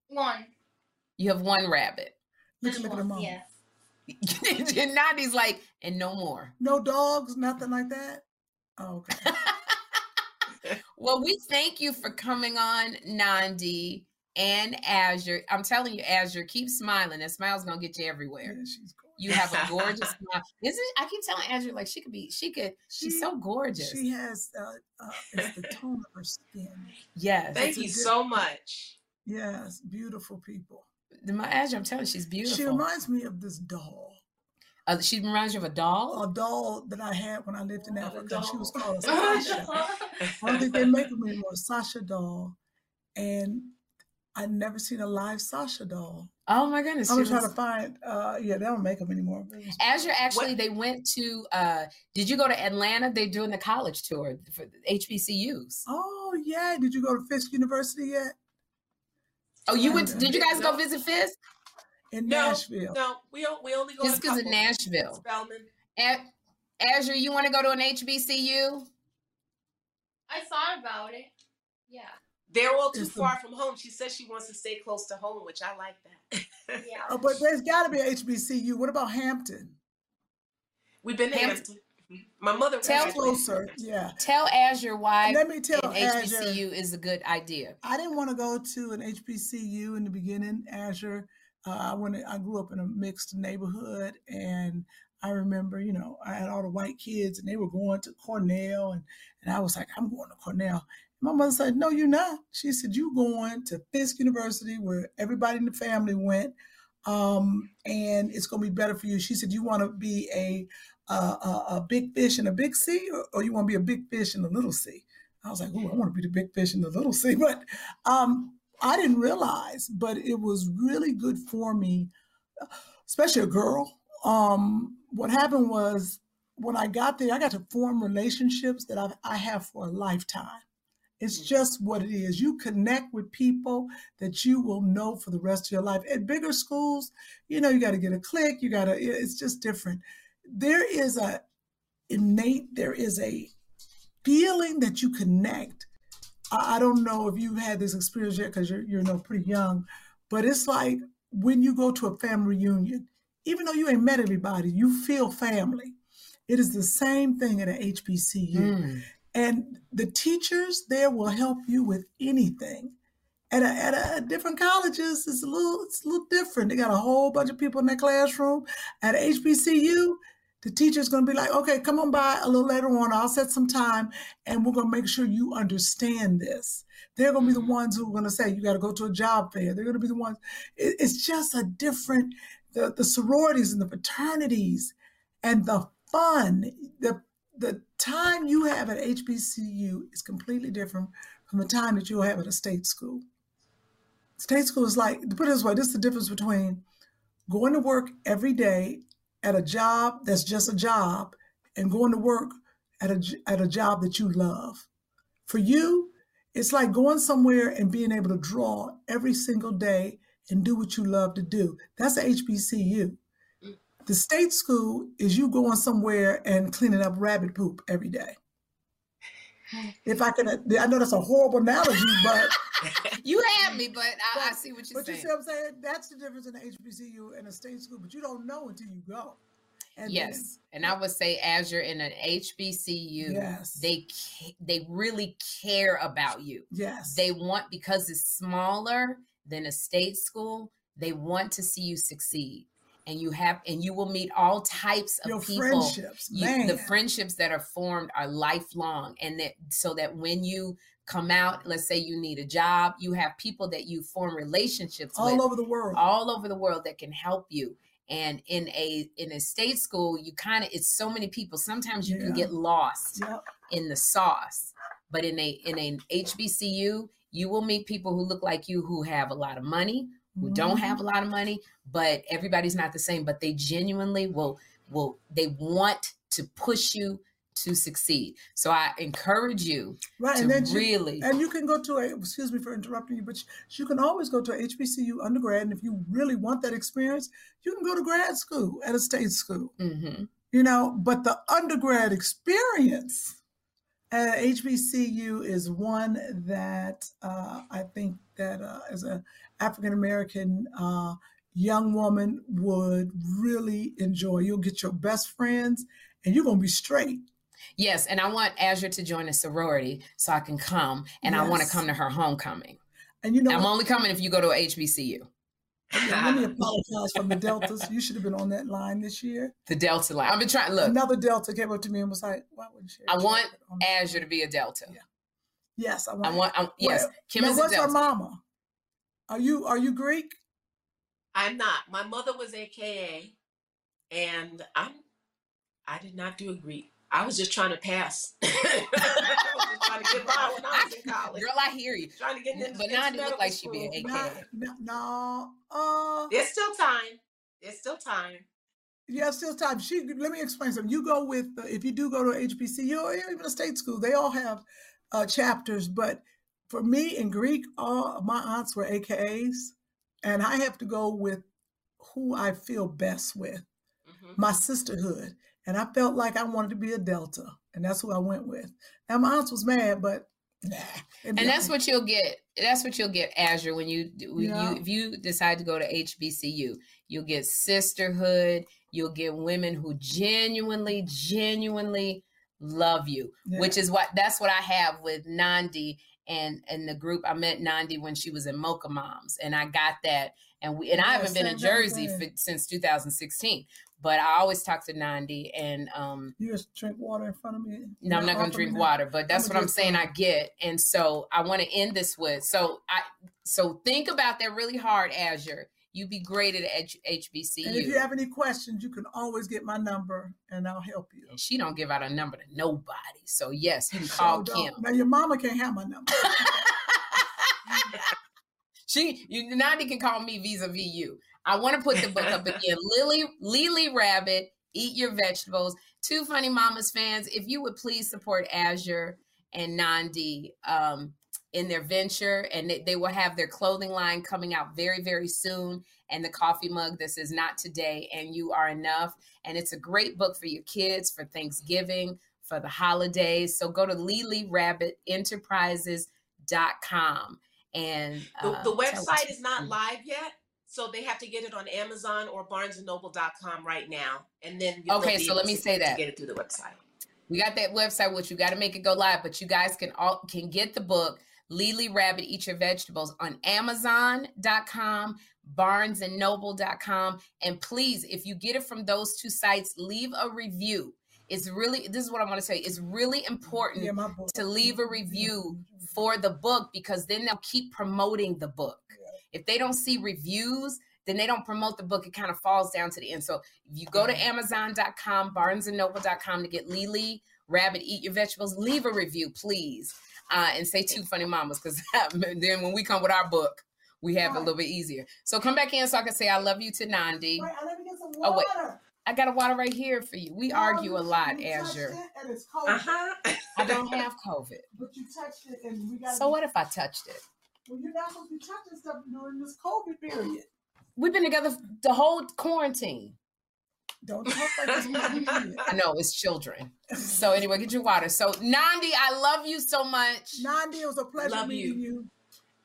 One. You have one rabbit. Look, Just look at one. the mom. Yeah. and Nandi's like, and no more. No dogs, nothing like that. Oh, okay. Well, we thank you for coming on, Nandi and Azure. I'm telling you, Azure, keep smiling. That smile's gonna get you everywhere. Yeah, she's gorgeous. You have a gorgeous smile. Isn't I keep telling Azure like she could be, she could, she's so gorgeous. She has uh, uh, it's the tone of her skin. yes. thank you good- so much. Yes, beautiful people. My Azure, I'm telling you, she's beautiful. She reminds me of this doll, Uh, she reminds you of a doll. a doll that I had when I lived in Oh, Africa. She was called Sasha. I don't think they make them anymore. Sasha doll, and I'd never seen a live Sasha doll. Oh my goodness. I'm she gonna try to find. Uh, yeah, they don't make them anymore. It was- Azure actually, they went to. uh Did you go to Atlanta? They're doing the college tour for HBCUs. Oh yeah, did you go to Fisk University yet? Oh, you went? Yeah. Did you guys go visit Fisk? In No, Nashville. no, we don't. We only go Just to because of. Nashville. Spelman. A- Azure, you want to go to an HBCU? I thought about it. Yeah. They're all too It's the- far from home. She says she wants to stay close to home, which I like that. Yeah. Oh, but there's got to be a HBCU. What about Hampton? We've been to Hampton. Hampton. My mother Tell Closer, yeah. Tell Azure why Let me tell an Azure. HBCU is a good idea. I didn't want to go to an HBCU in the beginning, Azure. Uh, I went. I grew up in a mixed neighborhood, and I remember, you know, I had all the white kids, and they were going to Cornell, and and I was like, I'm going to Cornell. My mother said, No, you're not. She said, You're going to Fisk University, where everybody in the family went, um, and it's going to be better for you. She said, You want to be a a, a, a big fish in a big sea, or, or you want to be a big fish in a little sea? I was like, oh, I want to be the big fish in the little sea. But um, I didn't realize, but it was really good for me, especially a girl. Um, what happened was when I got there, I got to form relationships that I, I have for a lifetime. It's just what it is. You connect with people that you will know for the rest of your life. At bigger schools, you know, you got to get a click. You got to. It's just different. There is a innate. There is a feeling that you connect. I, I don't know if you've had this experience yet because you're you're you know, pretty young, but it's like when you go to a family reunion, even though you ain't met everybody, you feel family. It is the same thing at an HBCU. Mm. And the teachers there will help you with anything. At a, at a, different colleges, it's a little it's a little different. They got a whole bunch of people in their classroom. At HBCU, the teacher's going to be like, "Okay, come on by a little later on. I'll set some time, and we're going to make sure you understand this." They're going to be the mm-hmm. ones who are going to say, "You got to go to a job fair." They're going to be the ones. It, it's just a different. The the sororities and the fraternities, and the fun. The the time you have at HBCU is completely different from the time that you'll have at a state school. State school is like, to put it this way, this is the difference between going to work every day at a job that's just a job and going to work at a, at a job that you love. For you, it's like going somewhere and being able to draw every single day and do what you love to do. That's a HBCU. Mm. The state school is you going somewhere and cleaning up rabbit poop every day. If I can, I know that's a horrible analogy, but You had me, but I, I see what you're but you saying. see what I'm saying? That's the difference in a HBCU and a state school, but you don't know until you go. And yes, and I would say as you're in an HBCU, Yes. they ca- they really care about you. Yes. They want because it's smaller than a state school. They want to see you succeed, and you have and you will meet all types of Your people friendships, You- man. the friendships that are formed are lifelong and that so that when you come out let's say you need a job you have people that you form relationships all with over the world. all over the world that can help you and in a in a state school you kind of it's so many people sometimes you can get lost Yep. in the sauce but in a in an hbcu you will meet people who look like you who have a lot of money who don't have a lot of money but everybody's not the same but they genuinely will will they want to push you to succeed so i encourage you Right, to and then you- really and you can go to a excuse me for interrupting you, but you can always go to a HBCU undergrad, and if you really want that experience, you can go to grad school at a state school. Mhm. You know, but the undergrad experience at HBCU is one that uh, I think that uh, as a African American uh, young woman would really enjoy. You'll get your best friends, and you're gonna be straight. Yes, and I want Azure to join a sorority so I can come, and I want to come to her homecoming. And you know, I'm what? only coming if you go to HBCU, Yeah, let me apologize from the Deltas. You should have been on that line this year. the Delta line. I've been trying. Look, Another Delta came up to me and was like, "Why wouldn't you?" I want Azure to be a Delta. Yes, I want. I want. I'm, yes, Well, Kym now is a what's her mama? Are you are you Greek? I'm not. My mother was AKA, and I'm. I did not do a Greek. I was just trying to pass. I was just trying to get by when I was in college. Girl, I hear you. Trying to get into, But into Nandi look like she be an. AKA. No, no, uh, There's still time. There's still time. yeah, still time. She let me explain something. You go with uh, if you do go to HBCU or even a state school, they all have uh, chapters. But for me in Greek, all my aunts were AKAs, and I have to go with who I feel best with. Mm-hmm. my sisterhood. And I felt like I wanted to be a Delta. And that's who I went with. Now my aunt was mad, but nah. And that's what you'll get. That's what you'll get, Azure, when you when Yeah. you if you decide to go to HBCU. You'll get sisterhood. You'll get women who genuinely, genuinely love you, Yeah. which is what that's what I have with Nandi and and the group. I met Nandi when she was in Mocha Moms, and I got that. And we and I haven't been in Jersey for, since 2016, but I always talk to Nandi and um you just drink water in front of me. no, I'm not to drink water, but that's I'ma what I'm saying. I get, and so I want to end this with. So I, so think about that really hard, Azure. You be great at HBCU. And if you have any questions, you can always get my number and I'll help you. And she don't give out a number to nobody. So yes, you can call don't- Kym. Now your mama can't have my number. She, you, Nandi can call me vis-a-vis you. I want to put the book up again. Lily, Lily Rabbit, Eat Your Vegetables. Two Funny Mamas fans, if you would please support Azure and Nandi um, in their venture, and they, they will have their clothing line coming out very, very soon. And the coffee mug this is "Not today," and you are enough. And it's a great book for your kids for Thanksgiving, for the holidays. So go to LilyRabbitEnterprises.com and The, uh, the tell- website is not live yet, so they have to get it on Amazon or BarnesandNoble.com right now, and then Okay, so let me say that. get it through the website. We got that website, which you got to make it go live, but you guys can all can get the book Lily Rabbit Eat Your Vegetables on Amazon.com, BarnesandNoble.com, and please, if you get it from those two sites, leave a review. It's really this is what I want to say. It's really important Yeah, to leave a review for the book because then they'll keep promoting the book. If they don't see reviews, then they don't promote the book. It kind of falls down to the end. So if you go to Amazon.com, BarnesandNoble.com to get Lily Rabbit Eat Your Vegetables, leave a review, please, uh, and say two funny mamas because then when we come with our book, we have it a little bit easier. So come back in so I can say I love you to Nandi. Wait, let me get some Oh, wait. I got a water right here for you. We No, argue you- a lot, you Azure. it And it's cold. Uh-huh. I don't have COVID. But you touched it and we got So what if I touched it? Well, you're not supposed to be touching stuff during this COVID period. We've been together the whole quarantine. Don't talk like this. when you I know it's children. So anyway, get your water. So Nandi, I love you so much. Nandi, it was a pleasure Love meeting you.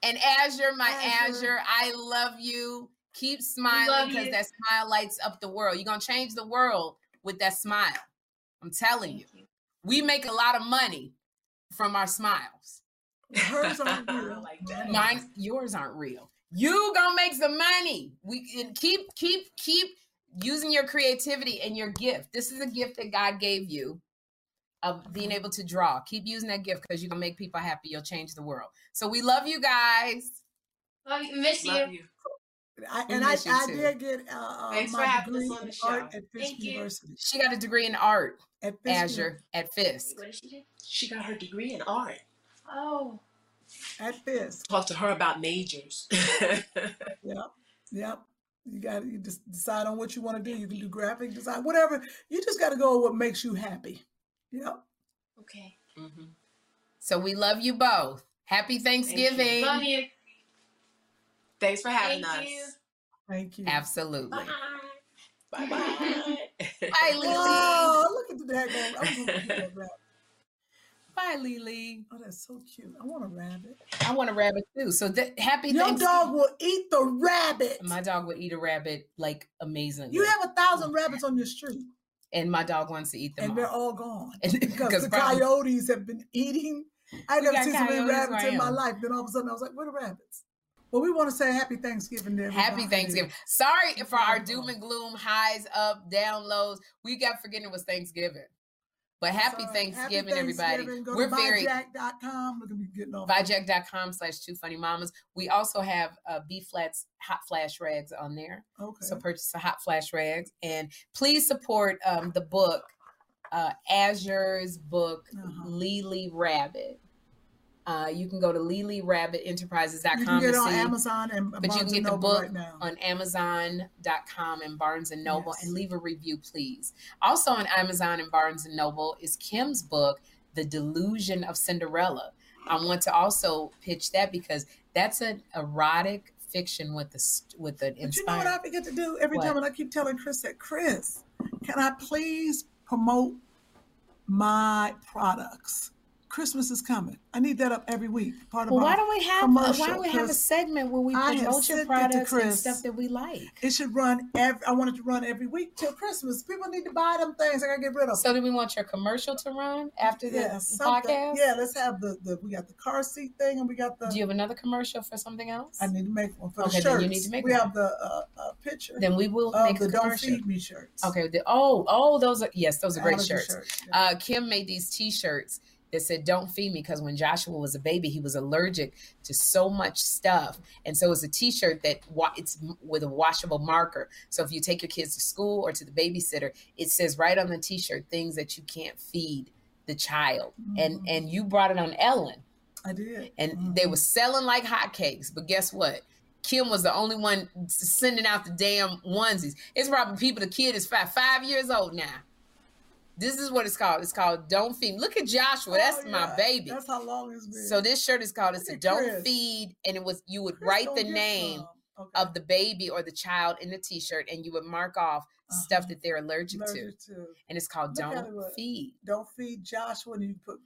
And Azure, my Azure. Azure, I love you. Keep smiling because that smile lights up the world. You're gonna change the world with that smile. I'm telling you. We make a lot of money from our smiles. Hers aren't real. like that. Mine, yours aren't real. You gonna make some money. We and keep, keep, keep using your creativity and your gift. This is a gift that God gave you of being able to draw. Keep using that gift because you're gonna make people happy. You'll change the world. So we love you guys. Love you. Miss you. Love you. I, and I, I did get uh, uh, Thanks for my having us degree on in the show. art at Fisk Thank you. She got a degree in art, At Fisk Azure, at Fisk. What did she do? She got her degree in art. Oh. At Fisk. Talk to her about majors. Yep. Yep. You got to just decide on what you want to do. You can do graphic design, whatever. You just got to go with what makes you happy. Yep. Okay. Mhm. So we love you both. Happy Thanksgiving. Love you. Thanks for having Thank us. you. Thank you. Absolutely. Bye bye. Bye, Lily. Oh, look at the daggone. I'm gonna get that rabbit. Bye, Lily. Oh, that's so cute. I want a rabbit. I want a rabbit too. So th- happy Your dog will eat the rabbit. My dog would eat a rabbit like amazingly. You have a thousand rabbits on your street, and my dog wants to eat them and they're all. all gone And- because 'cause the coyotes have been eating. I never seen so many rabbits in my life. Then all of a sudden, I was like, "Where the rabbits?" Well, we want to say Happy Thanksgiving to everybody. Happy Thanksgiving. Sorry for our doom and gloom, highs, up, down, lows. We got forgetting it was Thanksgiving. But happy Sorry. Thanksgiving, everybody. Thanksgiving. Go We're to very buyjack.com. Look at me getting off. Vijack.com slash two funny mamas. We also have uh, B Flats hot flash rags on there. Okay. So purchase the hot flash rags and please support um, the book, uh, Azure's book, Uh-huh. Lily Rabbit. Uh, you can go to LilyRabbitEnterprises.com you can get on see, Amazon and but you can Barnes get and the book right now. on Amazon.com and Barnes and Noble Yes. and leave a review, please. Also on Amazon and Barnes and Noble is Kym's book, The Delusion of Cinderella. I want to also pitch that because that's an erotic fiction with the with an But you know what. I forget to do every What? time, and I keep telling Chris that Chris, can I please promote my products? Christmas is coming. I need that up every week. Part of Well, why don't we have commercial, why don't we have a segment where we promote your sent it to products and stuff that we like? It should run every. I want it to run every week till Christmas. People need to buy them things. I gotta get rid of. So do we want your commercial to run after the yeah, podcast? Yeah, let's have the the. We got the car seat thing, and we got the. Do you have another commercial for something else? I need to make one for Okay, the shirts. you need to make we one. have the uh, uh, picture. Then we will make the a "Don't. Feed Me" shirts. Okay. The, oh, oh, those are yes, those are great Allergy shirts. yeah. Uh, Kym made these T-shirts that said "Don't feed me" because when Joshua was a baby, he was allergic to so much stuff, and so it's a T-shirt that wa- it's with a washable marker. So if you take your kids to school or to the babysitter, it says right on the T-shirt things that you can't feed the child, and Mhm. and you brought it on Ellen, I did. and Mhm. they were selling like hotcakes. But guess what? Kym was the only one sending out the damn onesies. It's probably people. The kid is five five years old now. This is what it's called. It's called "Don't Feed." Look at Joshua. That's Oh, my baby. That's how long it's been. So this shirt is called. It's a "Don't Chris. Feed," and it was you would Chris write the name. Okay. of the baby or the child in the T-shirt, and you would mark off stuff Uh-huh. that they're allergic, Allergic to, to. and it's called Look "Don't Feed." Don't feed Joshua. And you put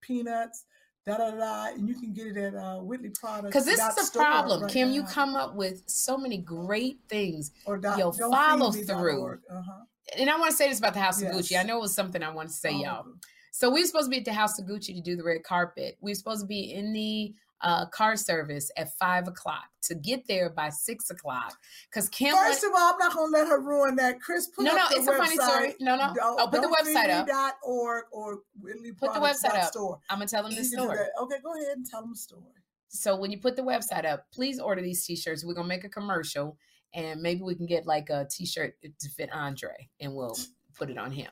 peanuts, da da da, and you can get it at uh, Whitley Products. Because this is the problem, right Kym. You come up with so many great things, or dot, yo, follow feed me dot through. Uh-huh. And I want to say this about the House of Yes. Gucci. I know it was something I want to say, All y'all. So we were supposed to be at the House of Gucci to do the red carpet. We were supposed to be in the uh, car service at five o'clock to get there by six o'clock. Because Kym First went, of all, I'm not gonna let her ruin that. Chris, put No, no, it's a funny story. No, no. Don't- Oh, put the website up. Dot org or Whitley put the website up. Store. I'm gonna tell them the You can do story. Okay, go ahead and tell them the story. So when you put the website up, please order these t-shirts. We're gonna make a commercial, and maybe we can get like a t-shirt to fit Andre, and we'll put it on him.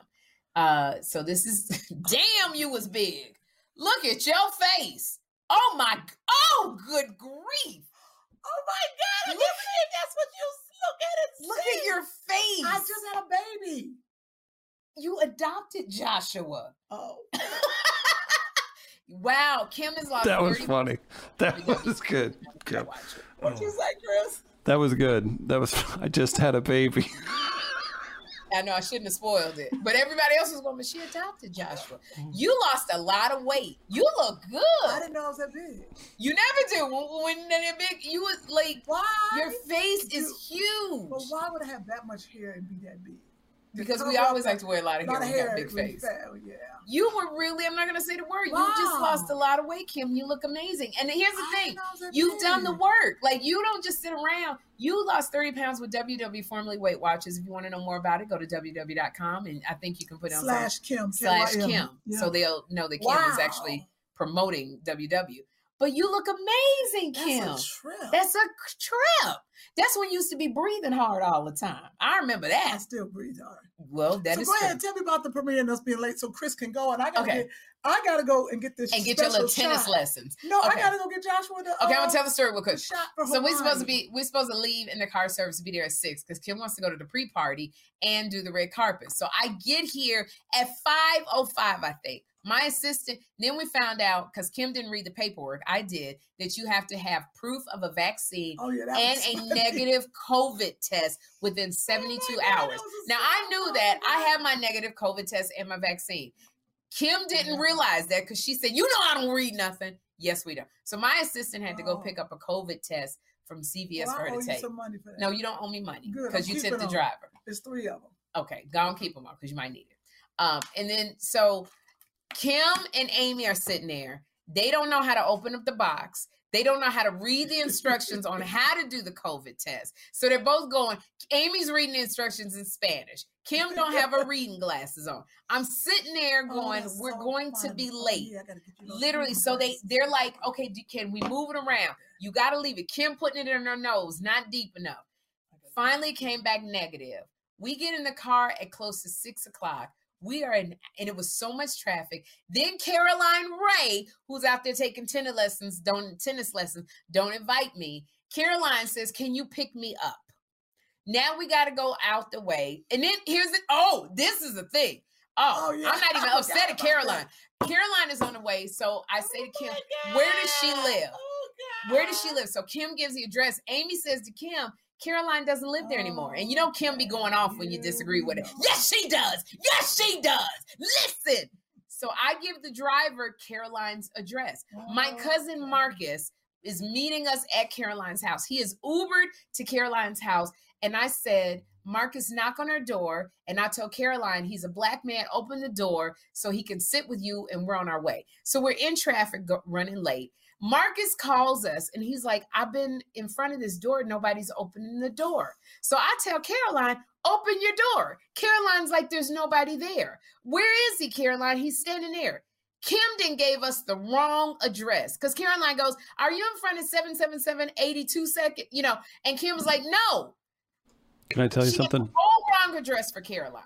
Uh, so this is damn, you was big. Look at your face. Oh my, oh good grief. Oh my God! I Look- can't believe that's what you look at it. Look at your face. I just had a baby. you adopted Joshua. Oh, Wow, Kym is lost. That was funny. That was good. Kym. what you say, Chris? That was good. That was. I just had a baby. I know I shouldn't have spoiled it, but everybody else was going. But she adopted Joshua. You lost a lot of weight. You look good. I didn't know I was that big. You never do. When, when they're big, you was like Why? your face is huge. But why would I have that much hair and be that big? Because we always like to wear a lot of lot hair. of when we got hair big face. fat, Yeah. You were really, I'm not going to say the word. You just lost a lot of weight, Kym. You look amazing. And here's the I thing didn't know it was that you've done the work. Like, you don't just sit around. You lost 30 pounds with WW, formerly Weight Watchers. If you want to know more about it, go to www.com. And I think you can put it on Slash Kym. slash K-Y-M. Kym. Yeah. So they'll know that Kym is actually promoting WW. But you look amazing, Kym. That's a trip. That's a trip. That's when you used to be breathing hard all the time. I remember that. I still breathe hard. Well, that so is go ahead, tell me about the premiere and us being late so Chris can go. And I gotta Okay. get, I gotta go and get this And get your little tennis shot. lessons. No, I gotta go get Joshua the. Okay, I'm uh, gonna tell the story real quick. shot for So we're supposed to be we're supposed to leave in the car service to be there at six because Kym wants to go to the pre-party and do the red carpet. So I get here at 505, I think. My assistant, then we found out because Kym didn't read the paperwork, I did, that you have to have proof of a vaccine Oh yeah, and a negative COVID test within 72 Oh God, hours. Now I knew that I have my negative COVID test and my vaccine. Kym didn't realize that because she said, "You know I don't read nothing." Yes, we don't. So my assistant had to go Oh. pick up a COVID test from CVS Well, for her to you take. some money for that. No, you don't owe me money because you tipped the driver. There's three of them. Okay, go and keep them up because you might need it. Um, and then so Kym and Amy are sitting there. They don't know how to open up the box. They don't know how to read the instructions on how to do the COVID test. So they're both going. Amy's reading the instructions in Spanish. Kym don't have her reading glasses on. I'm sitting there Oh, going, that's we're so going to funny. be Oh, late yeah, gotta you those literally so they they're like okay can we move it around you got to leave it Kym putting it in her nose not deep enough finally came back negative we get in the car at close to six o'clock we are in and it was so much traffic. Then Caroline Rhea who's out there taking tennis lessons don't tennis lessons don't invite me. Caroline says can you pick me up? Now we got to go out the way. And then here's the oh this is the thing. Oh, Oh, yeah. i'm not even I upset at caroline that. caroline. Is on the way so i say to Kym Oh, where does she live? Oh, where does she live? So Kym gives the address. Amy says to Kym, Caroline doesn't live there anymore. And you know Kym be going off when you disagree with it. Yes, she does. Yes, she does. Listen. So I give the driver Caroline's address. My oh. cousin Marcus is meeting us at Caroline's house. He is Ubered to Caroline's house. And I said, Marcus, knock on her door. And I tell Caroline, he's a black man, open the door so he can sit with you and we're on our way. So we're in traffic, running late. Marcus calls us and he's like, I've been in front of this door. Nobody's opening the door. So I tell Caroline, open your door. Caroline's like, there's nobody there. Where is he, Caroline? He's standing there. Kym then gave us the wrong address because Caroline goes, Are you in front of 777 82 second? You know, and Kym was like, No. Can I tell you She something? whole wrong address for Caroline.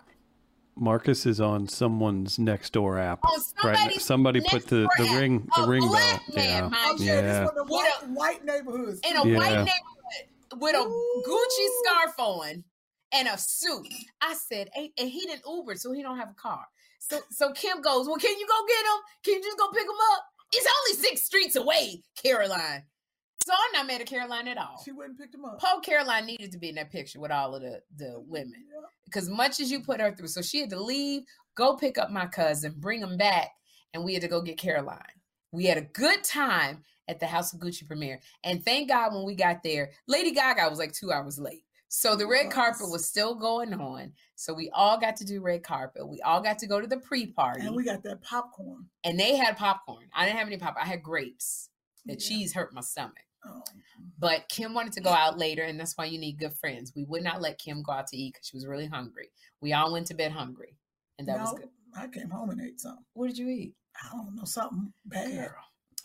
Marcus is on someone's next door app. On Right. now. Somebody put the, door the app. ring the A ring bell. man, Yeah. mind Oh, you. yeah, this one of white, a- white neighborhoods. in a Yeah. white neighborhood with a Gucci scarf on and a suit. I said, and and he didn't Uber, so he don't have a car. So so Kym goes, Well, can you go get him? Can you just go pick him up? It's only six streets away, Caroline. So I'm not mad at Caroline at all. She wouldn't pick them up. Poe Caroline needed to be in that picture with all of the, the women. Because much as you put her through, so she had to leave, go pick up my cousin, bring him back, and we had to go get Caroline. We had a good time at the House of Gucci premiere. And thank God when we got there, Lady Gaga was like two hours late. So the red carpet was still going on. So we all got to do red carpet. We all got to go to the pre-party. And we got that popcorn. and they had popcorn. I didn't have any popcorn. I had grapes. The Yeah. cheese hurt my stomach. Oh. But Kym wanted to go out later, and that's why you need good friends. We would not let Kym go out to eat because she was really hungry. We all went to bed hungry, and that was good. I came home and ate something. What did you eat? I don't know, something bad. Girl.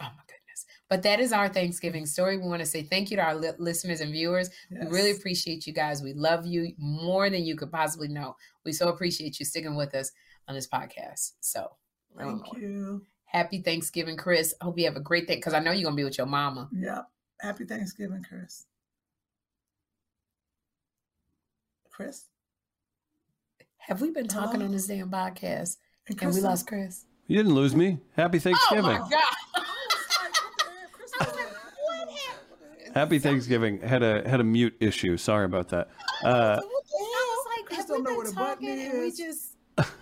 Oh my goodness. But that is our Thanksgiving story. We want to say thank you to our li- listeners and viewers. We really appreciate you guys. We love you more than you could possibly know. We so appreciate you sticking with us on this podcast. So, Thank um, you. happy Thanksgiving, Chris. I hope you have a great day because I know you're going to be with your mama. Yep. Happy Thanksgiving, Chris. Chris? Have we been talking Hello? on this damn podcast And and we lost Chris? You didn't lose me. Happy Thanksgiving. Oh my God. Happy Thanksgiving. Had a had a mute issue. Sorry about that. Uh, I was like, Chris have don't we know been what a button talking and we is. just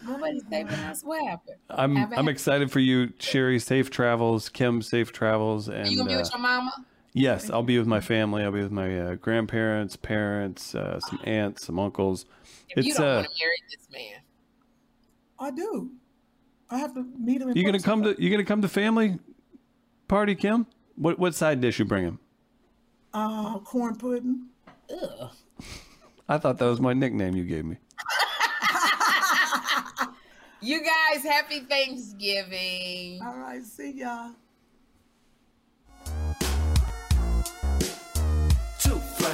nobody's saving us? What happened? I'm Have a I'm excited for you, Sherri. Safe travels, Kym. Safe travels, Are and you gonna be uh, with your mama? Yes, I'll be with my family. I'll be with my uh, grandparents, parents, uh, some aunts, some uncles. If you It's don't uh, want to marry this man, I do. I have to meet him. In you gonna come to you gonna come to family party, Kym? What what side dish you bring him? uh, corn pudding. ugh. I thought that was my nickname you gave me. You guys, happy Thanksgiving. All right, see y'all.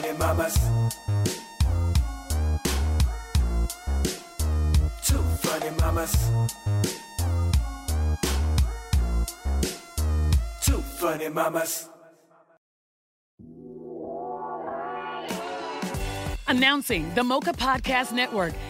Funny mamas. Two funny mamas. Two funny mamas. Announcing the Mocha Podcast Network,